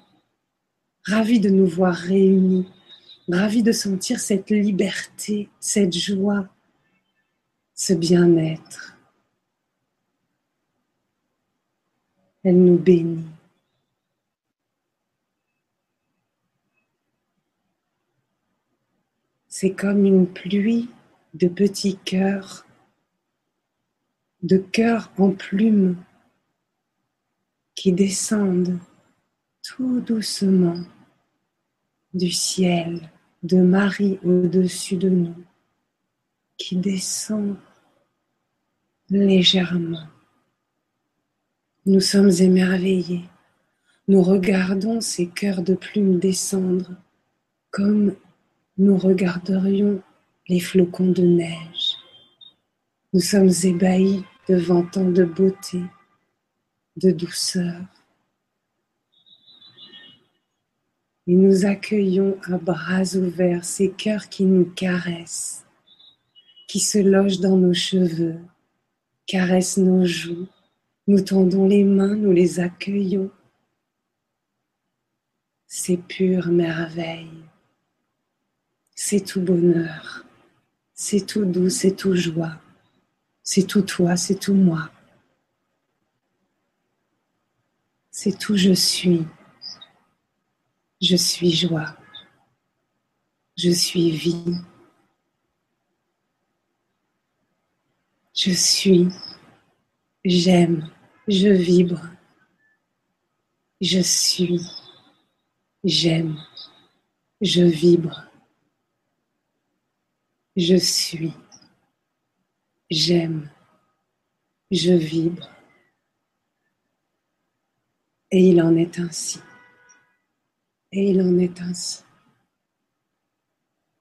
Ravie de nous voir réunis. Ravie de sentir cette liberté, cette joie, ce bien-être. Elle nous bénit. C'est comme une pluie de petits cœurs de cœurs en plumes qui descendent tout doucement du ciel de Marie au-dessus de nous, qui descend légèrement. Nous sommes émerveillés. Nous regardons ces cœurs de plumes descendre comme nous regarderions les flocons de neige. Nous sommes ébahis devant tant de beauté, de douceur. Et nous accueillons à bras ouverts ces cœurs qui nous caressent, qui se logent dans nos cheveux, caressent nos joues. Nous tendons les mains, nous les accueillons. C'est pure merveille. C'est tout bonheur. C'est tout doux, c'est tout joie. C'est tout toi, c'est tout moi. C'est tout je suis. Je suis joie. Je suis vie. Je suis. J'aime. Je vibre. Je suis. J'aime. Je vibre. Je suis. J'aime. Je vibre. Et il en est ainsi. Et il en est ainsi.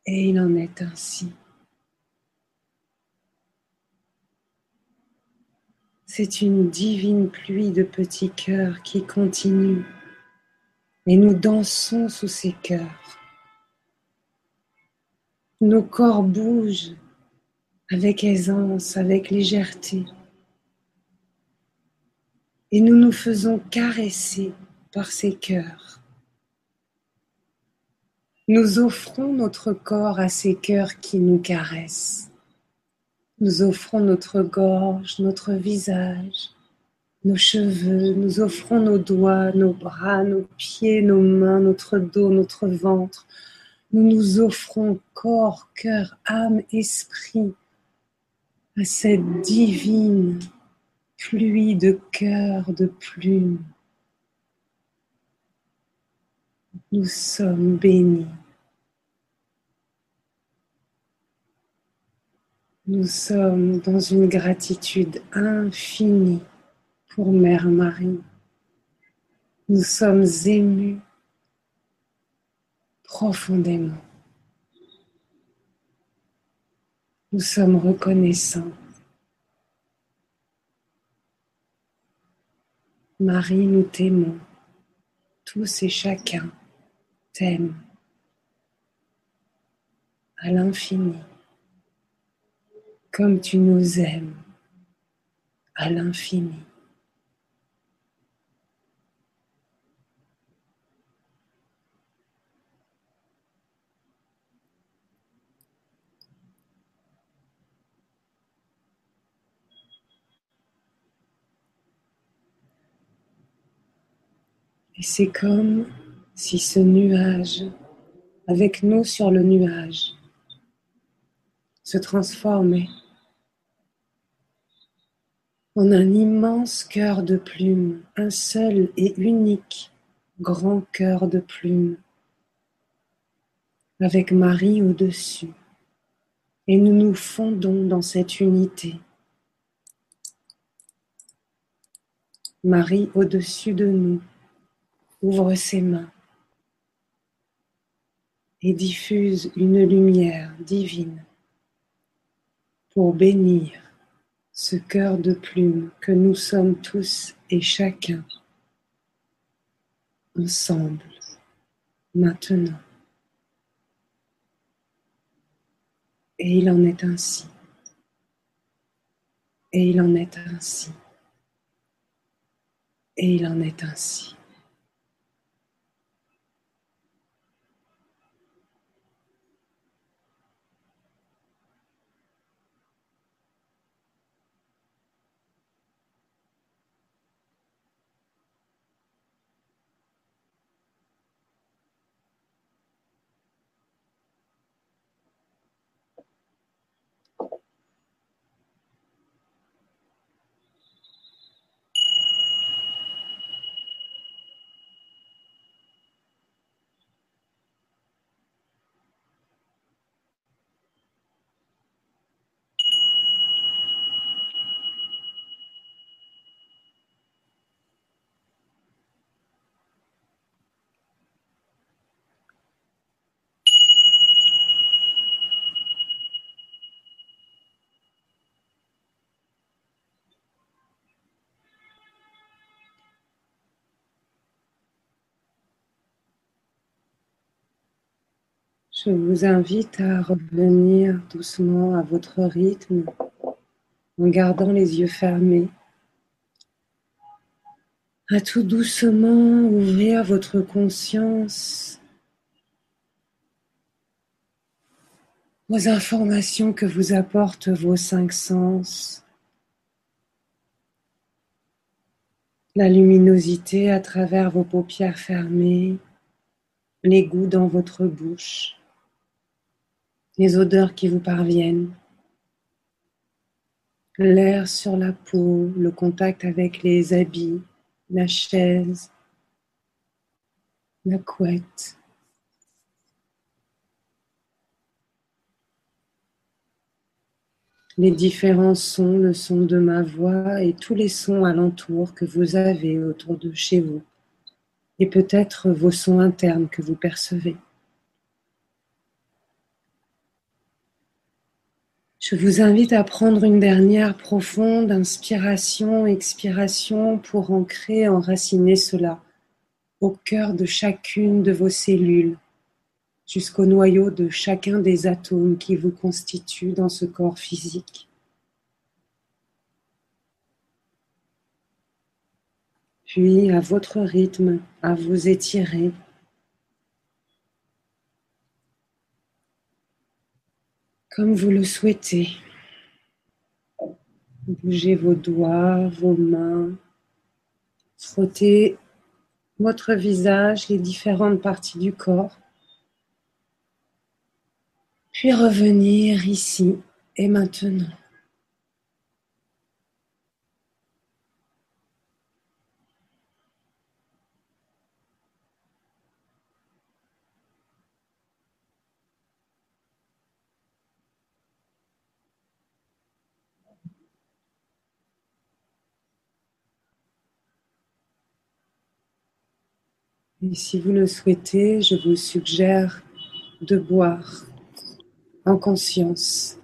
Et il en est ainsi. C'est une divine pluie de petits cœurs qui continue et nous dansons sous ces cœurs. Nos corps bougent avec aisance, avec légèreté. Et nous nous faisons caresser par ces cœurs. Nous offrons notre corps à ces cœurs qui nous caressent. Nous offrons notre gorge, notre visage, nos cheveux, nous offrons nos doigts, nos bras, nos pieds, nos mains, notre dos, notre ventre. Nous nous offrons corps, cœur, âme, esprit à cette divine pluie de cœur, de plumes. Nous sommes bénis. Nous sommes dans une gratitude infinie pour Mère Marie. Nous sommes émus profondément. Nous sommes reconnaissants. Marie, nous t'aimons. Tous et chacun t'aiment à l'infini comme tu nous aimes à l'infini. Et c'est comme si ce nuage, avec nous sur le nuage, se transformait en un immense cœur de plume, un seul et unique grand cœur de plume, avec Marie au-dessus. Et nous nous fondons dans cette unité. Marie au-dessus de nous ouvre ses mains et diffuse une lumière divine pour bénir ce cœur de plume que nous sommes tous et chacun ensemble maintenant. Et il en est ainsi. Et il en est ainsi. Et il en est ainsi. Je vous invite à revenir doucement à votre rythme en gardant les yeux fermés. À tout doucement ouvrir votre conscience aux informations que vous apportent vos cinq sens. La luminosité à travers vos paupières fermées, les goûts dans votre bouche les odeurs qui vous parviennent, l'air sur la peau, le contact avec les habits, la chaise, la couette. Les différents sons, le son de ma voix et tous les sons alentours que vous avez autour de chez vous, et peut-être vos sons internes que vous percevez. Je vous invite à prendre une dernière profonde inspiration, expiration pour ancrer, enraciner cela au cœur de chacune de vos cellules, jusqu'au noyau de chacun des atomes qui vous constituent dans ce corps physique. Puis, à votre rythme, à vous étirer. Comme vous le souhaitez. Bougez vos doigts, vos mains. Frottez votre visage, les différentes parties du corps. Puis revenir ici et maintenant. Et si vous le souhaitez, je vous suggère de boire en conscience,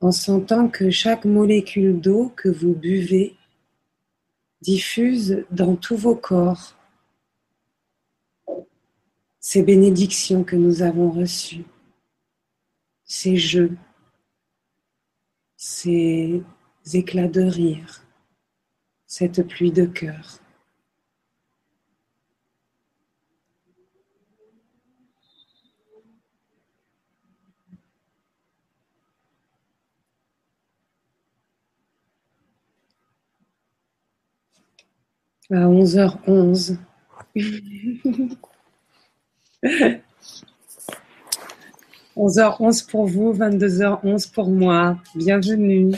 en sentant que chaque molécule d'eau que vous buvez diffuse dans tous vos corps ces bénédictions que nous avons reçues, ces jeux, ces éclats de rire, cette pluie de cœur. À 11h11. 11h11 pour vous, 22h11 pour moi. Bienvenue.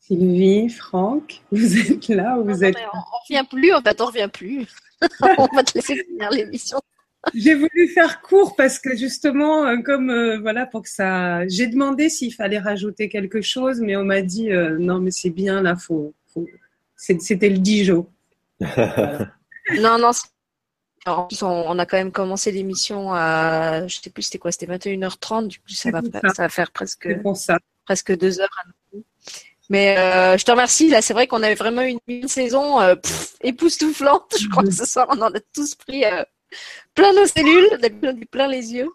Sylvie, Franck, vous êtes là ou vous êtes... on, ne revient plus, en fait, on revient plus. on va te laisser finir l'émission. J'ai voulu faire court parce que justement, euh, comme euh, voilà, pour que ça. J'ai demandé s'il fallait rajouter quelque chose, mais on m'a dit euh, non, mais c'est bien là, faut. C'était le Dijon. non, non. En plus, on, a quand même commencé l'émission à, je sais plus c'était quoi, c'était 21h30, du coup ça va, ça. va faire presque, presque deux heures à nous. Mais je te remercie. Là, c'est vrai qu'on avait vraiment une, une saison époustouflante. Je crois que ce soir, on en a tous pris plein nos cellules, on a plein les yeux.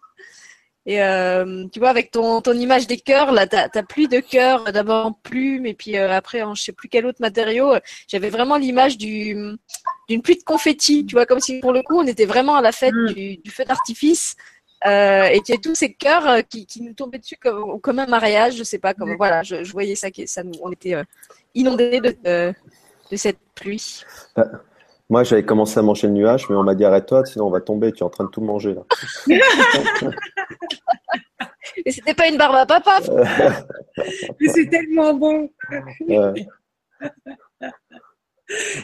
Et euh, tu vois, avec ton, ton image des cœurs, là, t'as as pluie de cœurs, d'abord en plume, et puis euh, après en je sais plus quel autre matériau. J'avais vraiment l'image du d'une pluie de confettis, tu vois, comme si pour le coup on était vraiment à la fête mm. du, du, feu d'artifice, euh, et qu'il y a tous ces cœurs euh, qui, qui nous tombaient dessus comme, comme un mariage, je sais pas, comme voilà, je, je voyais ça, ça nous, on était inondés de, de, de cette pluie. Bah, moi, j'avais commencé à manger le nuage, mais on m'a dit arrête-toi, sinon on va tomber. Tu es en train de tout manger là. Et c'était pas une barbe à papa. mais c'est tellement bon.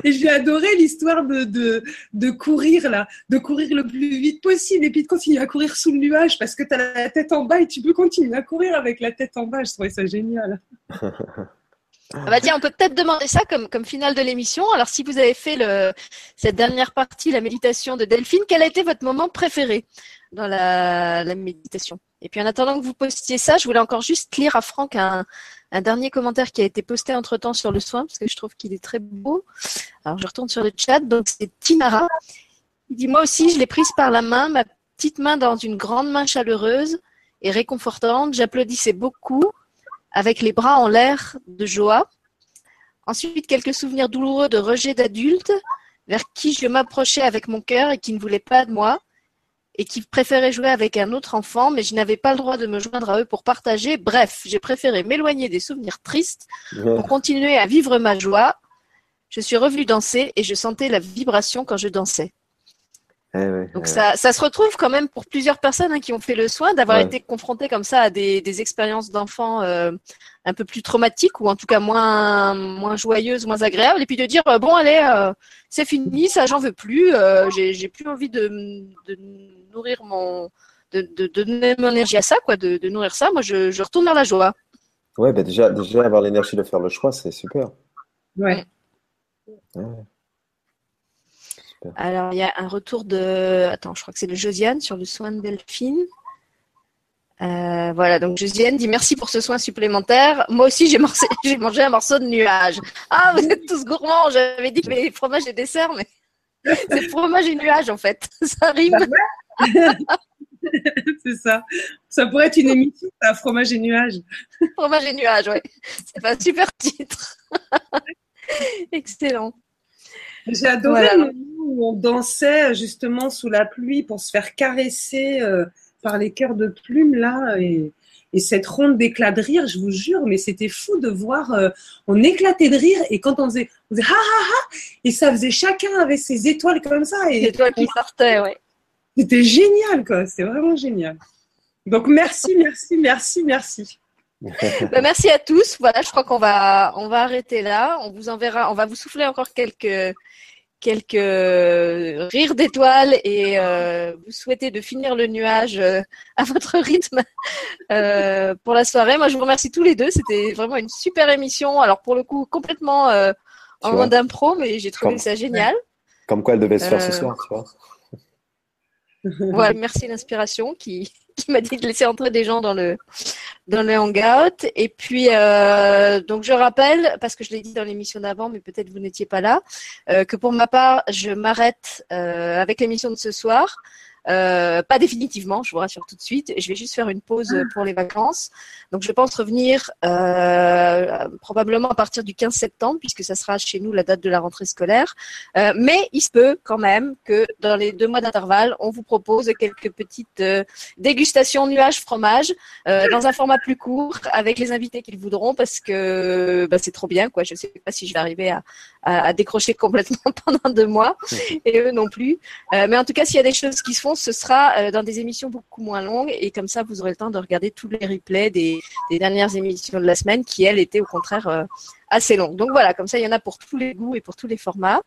Et j'ai adoré l'histoire de, de, de, courir là, de courir le plus vite possible et puis de continuer à courir sous le nuage parce que tu as la tête en bas et tu peux continuer à courir avec la tête en bas. Je trouvais ça génial. Ah bah tiens, on peut peut-être demander ça comme, comme finale de l'émission. Alors, si vous avez fait le, cette dernière partie, la méditation de Delphine, quel a été votre moment préféré dans la, la méditation? Et puis, en attendant que vous postiez ça, je voulais encore juste lire à Franck un, un dernier commentaire qui a été posté entre-temps sur le soin, parce que je trouve qu'il est très beau. Alors, je retourne sur le chat. Donc, c'est Tinara. Il dit, moi aussi, je l'ai prise par la main, ma petite main dans une grande main chaleureuse et réconfortante. J'applaudissais beaucoup avec les bras en l'air de joie. Ensuite, quelques souvenirs douloureux de rejet d'adultes vers qui je m'approchais avec mon cœur et qui ne voulaient pas de moi et qui préféraient jouer avec un autre enfant, mais je n'avais pas le droit de me joindre à eux pour partager. Bref, j'ai préféré m'éloigner des souvenirs tristes pour continuer à vivre ma joie. Je suis revenue danser et je sentais la vibration quand je dansais. Donc ça, ça, se retrouve quand même pour plusieurs personnes hein, qui ont fait le soin d'avoir été confrontées comme ça à des, des expériences d'enfants euh, un peu plus traumatiques ou en tout cas moins moins joyeuses, moins agréables, et puis de dire euh, bon allez, euh, c'est fini, ça j'en veux plus, j'ai plus envie de, de nourrir mon de, de, donner mon énergie à ça, quoi, de, de nourrir ça. Moi, je, je, retourne vers la joie. Ouais, bah déjà, déjà avoir l'énergie de faire le choix, c'est super. Ouais. ouais. Alors, il y a un retour de. Attends, je crois que c'est de Josiane sur le soin de Delphine. Euh, voilà, donc Josiane dit merci pour ce soin supplémentaire. Moi aussi, j'ai mangé, un morceau de nuage. Ah, vous êtes tous gourmands. J'avais dit que les fromages et desserts, mais c'est fromage et nuage en fait. Ça rime. c'est ça. Ça pourrait être une émission, à fromage et nuage. fromage et nuage, oui. C'est un super titre. Excellent. J'ai adoré le moment où on dansait justement sous la pluie pour se faire caresser euh, par les cœurs de plumes là et, cette ronde d'éclats de rire, je vous jure, mais c'était fou de voir, euh, on éclatait de rire et quand on faisait, on faisait ha ha ha et ça faisait chacun avec ses étoiles comme ça. Et les étoiles qui sortaient, ouais. C'était génial quoi, c'était vraiment génial. Donc merci, merci, merci, merci. Bah, merci à tous. Voilà, je crois qu'on va on va arrêter là. On vous enverra, on va vous souffler encore quelques quelques rires d'étoiles et euh, vous souhaitez de finir le nuage euh, à votre rythme euh, pour la soirée. Moi, je vous remercie tous les deux. C'était vraiment une super émission. Alors pour le coup, complètement en mode impro, mais j'ai trouvé ça génial. Comme quoi elle devait se faire ce soir, tu vois. Voilà, merci l'inspiration qui, qui m'a dit de laisser entrer des gens dans le dans le hangout. Et puis euh, donc je rappelle parce que je l'ai dit dans l'émission d'avant, mais peut-être vous n'étiez pas là, euh, que pour ma part je m'arrête euh, avec l'émission de ce soir. Euh, pas définitivement, je vous rassure tout de suite. Je vais juste faire une pause ah. pour les vacances. Donc, je pense revenir euh, probablement à partir du 15 septembre, puisque ça sera chez nous la date de la rentrée scolaire. Euh, mais il se peut quand même que dans les deux mois d'intervalle, on vous propose quelques petites euh, dégustations nuages fromage euh, dans un format plus court avec les invités qu'ils voudront, parce que bah, c'est trop bien. Quoi. Je ne sais pas si je vais arriver à, à, à décrocher complètement pendant deux mois, et eux non plus. mais en tout cas, s'il y a des choses qui se font, ce sera euh, dans des émissions beaucoup moins longues et comme ça, vous aurez le temps de regarder tous les replays des, dernières émissions de la semaine qui, elles, étaient au contraire euh, assez longues. Donc voilà, comme ça, il y en a pour tous les goûts et pour tous les formats.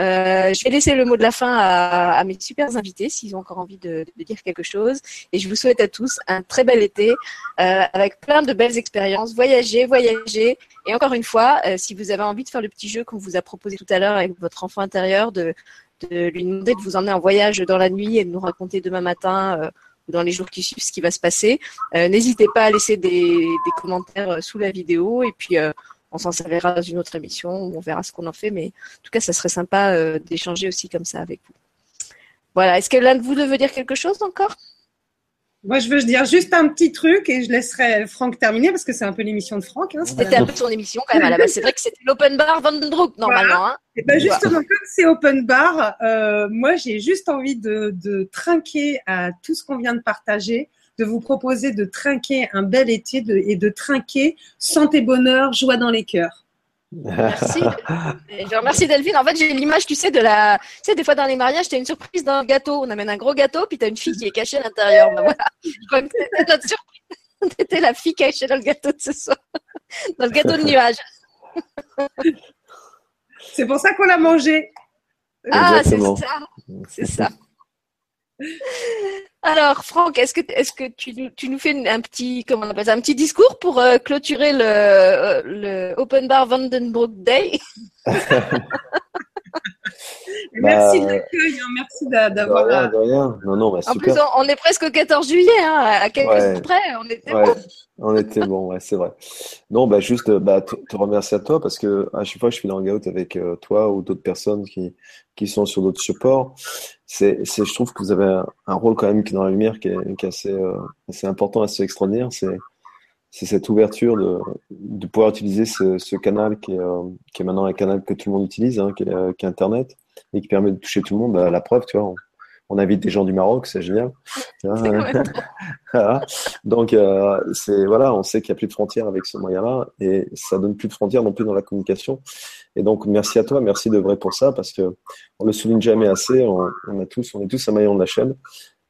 Euh, je vais laisser le mot de la fin à, mes super invités s'ils ont encore envie de, dire quelque chose. Et je vous souhaite à tous un très bel été avec plein de belles expériences. Voyagez, voyagez. Et encore une fois, si vous avez envie de faire le petit jeu qu'on vous a proposé tout à l'heure avec votre enfant intérieur, de de lui demander de vous emmener en voyage dans la nuit et de nous raconter demain matin euh, ou dans les jours qui suivent ce qui va se passer. Euh, n'hésitez pas à laisser des, commentaires euh, sous la vidéo et puis on s'en servira dans une autre émission où on verra ce qu'on en fait. Mais en tout cas, ça serait sympa d'échanger aussi comme ça avec vous. Voilà. Est-ce que l'un de vous veut dire quelque chose encore? Moi, je veux dire juste un petit truc et je laisserai Franck terminer parce que c'est un peu l'émission de Franck. Hein, c'était un peu son émission quand même à la base. C'est vrai que c'était l'open bar Vandendroek normalement. Hein. Et ben justement, comme c'est open bar, euh, moi j'ai juste envie de, de trinquer à tout ce qu'on vient de partager, de vous proposer de trinquer un bel été de, et de trinquer santé, bonheur, joie dans les cœurs. Merci. je remercie Delphine. En fait, j'ai l'image, tu sais, de la. Tu sais, des fois dans les mariages, tu as une surprise dans le gâteau. On amène un gros gâteau, puis tu as une fille qui est cachée à l'intérieur. Ben voilà. c'était notre surprise. C'était la fille cachée dans le gâteau de ce soir. Dans le gâteau de nuage. C'est pour ça qu'on l'a mangé. Ah, c'est ça. C'est ça. Alors, Franck, est-ce que, tu, tu, nous fais un petit, comment on appelle ça, un petit discours pour euh, clôturer le, euh, le Open Bar Vandenbroek Day? Merci de bah, l'accueil, hein, merci d'avoir. De rien, de rien. Non, non, bah, en plus, on, est presque au 14 juillet, hein, à quelques ouais. près, on était bon. On était bon, ouais, c'est vrai. Non, bah juste bah, te, remercier à toi parce que à chaque fois que je suis dans le hangout avec euh, toi ou d'autres personnes qui, qui sont sur d'autres supports, c'est, c'est, je trouve que vous avez un, rôle quand même qui est dans la lumière qui est, assez, euh, assez important, assez extraordinaire. C'est, cette ouverture de, de pouvoir utiliser ce, canal qui est, euh, qui est maintenant un canal que tout le monde utilise, hein, qui, est, qui est Internet et qui permet de toucher tout le monde. Bah, la preuve, tu vois, on, invite des gens du Maroc, c'est génial. Donc, euh, c'est voilà, on sait qu'il n'y a plus de frontières avec ce moyen-là et ça donne plus de frontières non plus dans la communication. Et donc, merci à toi, merci de vrai pour ça, parce que on le souligne jamais assez. On, a tous, on est tous un maillon de la chaîne,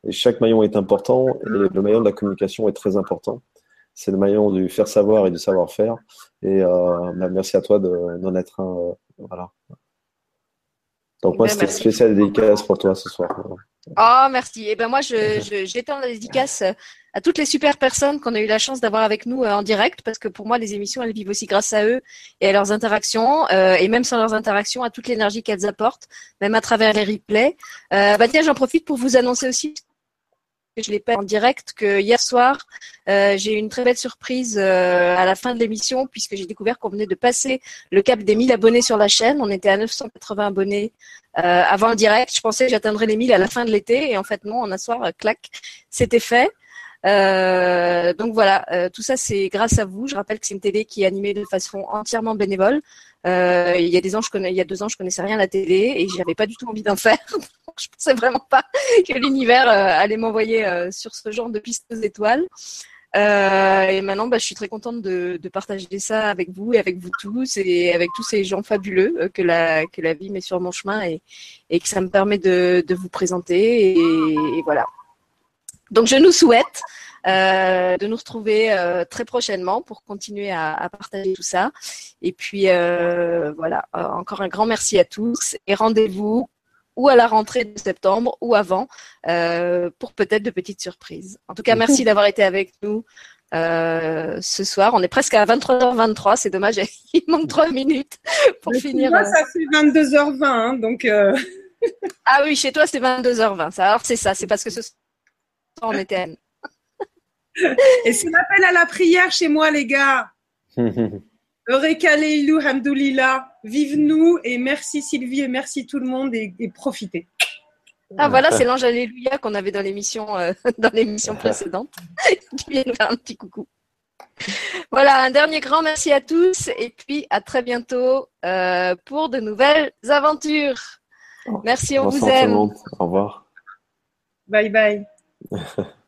et chaque maillon est important. Et le maillon de la communication est très important. C'est le maillon du faire savoir et du savoir faire. Et euh, bah, merci à toi d'en être un. Euh, voilà. Donc moi, c'était spécial dédicace pour toi ce soir. Oh, merci. Et eh ben moi, je, j'étends la dédicace à toutes les super personnes qu'on a eu la chance d'avoir avec nous euh, en direct, parce que pour moi, les émissions, elles vivent aussi grâce à eux et à leurs interactions, euh, et même sans leurs interactions, à toute l'énergie qu'elles apportent, même à travers les replays. Euh, bah tiens, j'en profite pour vous annoncer aussi je l'ai pas en direct que hier soir euh, j'ai eu une très belle surprise euh, à la fin de l'émission puisque j'ai découvert qu'on venait de passer le cap des 1000 abonnés sur la chaîne. On était à 980 abonnés euh, avant le direct. Je pensais que j'atteindrais les 1000 à la fin de l'été et en fait non, en un soir, clac, c'était fait. Donc voilà, tout ça c'est grâce à vous. Je rappelle que c'est une télé qui est animée de façon entièrement bénévole. Euh, il y a des ans, je connais, il y a deux ans, je connaissais rien à la télé et j'avais pas du tout envie d'en faire. je pensais vraiment pas que l'univers allait m'envoyer sur ce genre de piste aux étoiles. et maintenant, bah, je suis très contente de, partager ça avec vous et avec vous tous et avec tous ces gens fabuleux que la que la vie met sur mon chemin et, et que ça me permet de, vous présenter et, voilà. Donc, je nous souhaite euh, de nous retrouver euh, très prochainement pour continuer à, partager tout ça. Et puis, euh, voilà, encore un grand merci à tous et rendez-vous ou à la rentrée de septembre ou avant pour peut-être de petites surprises. En tout cas, merci d'avoir été avec nous. ce soir. On est presque à 23h23, c'est dommage, il manque trois minutes pour finir. Moi, ça fait 22h20, hein, donc. ah oui, chez toi c'est 22h20. Alors c'est ça, c'est parce que ce on était Et c'est l'appel à la prière chez moi, les gars. Eureka Leilou, Hamdoulillah. Vive nous et merci Sylvie et merci tout le monde et, profitez. Ah voilà, c'est l'ange Alléluia qu'on avait dans l'émission euh, dans l'émission précédente. qui vient nous faire un petit coucou. Voilà, un dernier grand merci à tous et puis à très bientôt euh, pour de nouvelles aventures. Merci, on vous aime. Au revoir. Bye bye.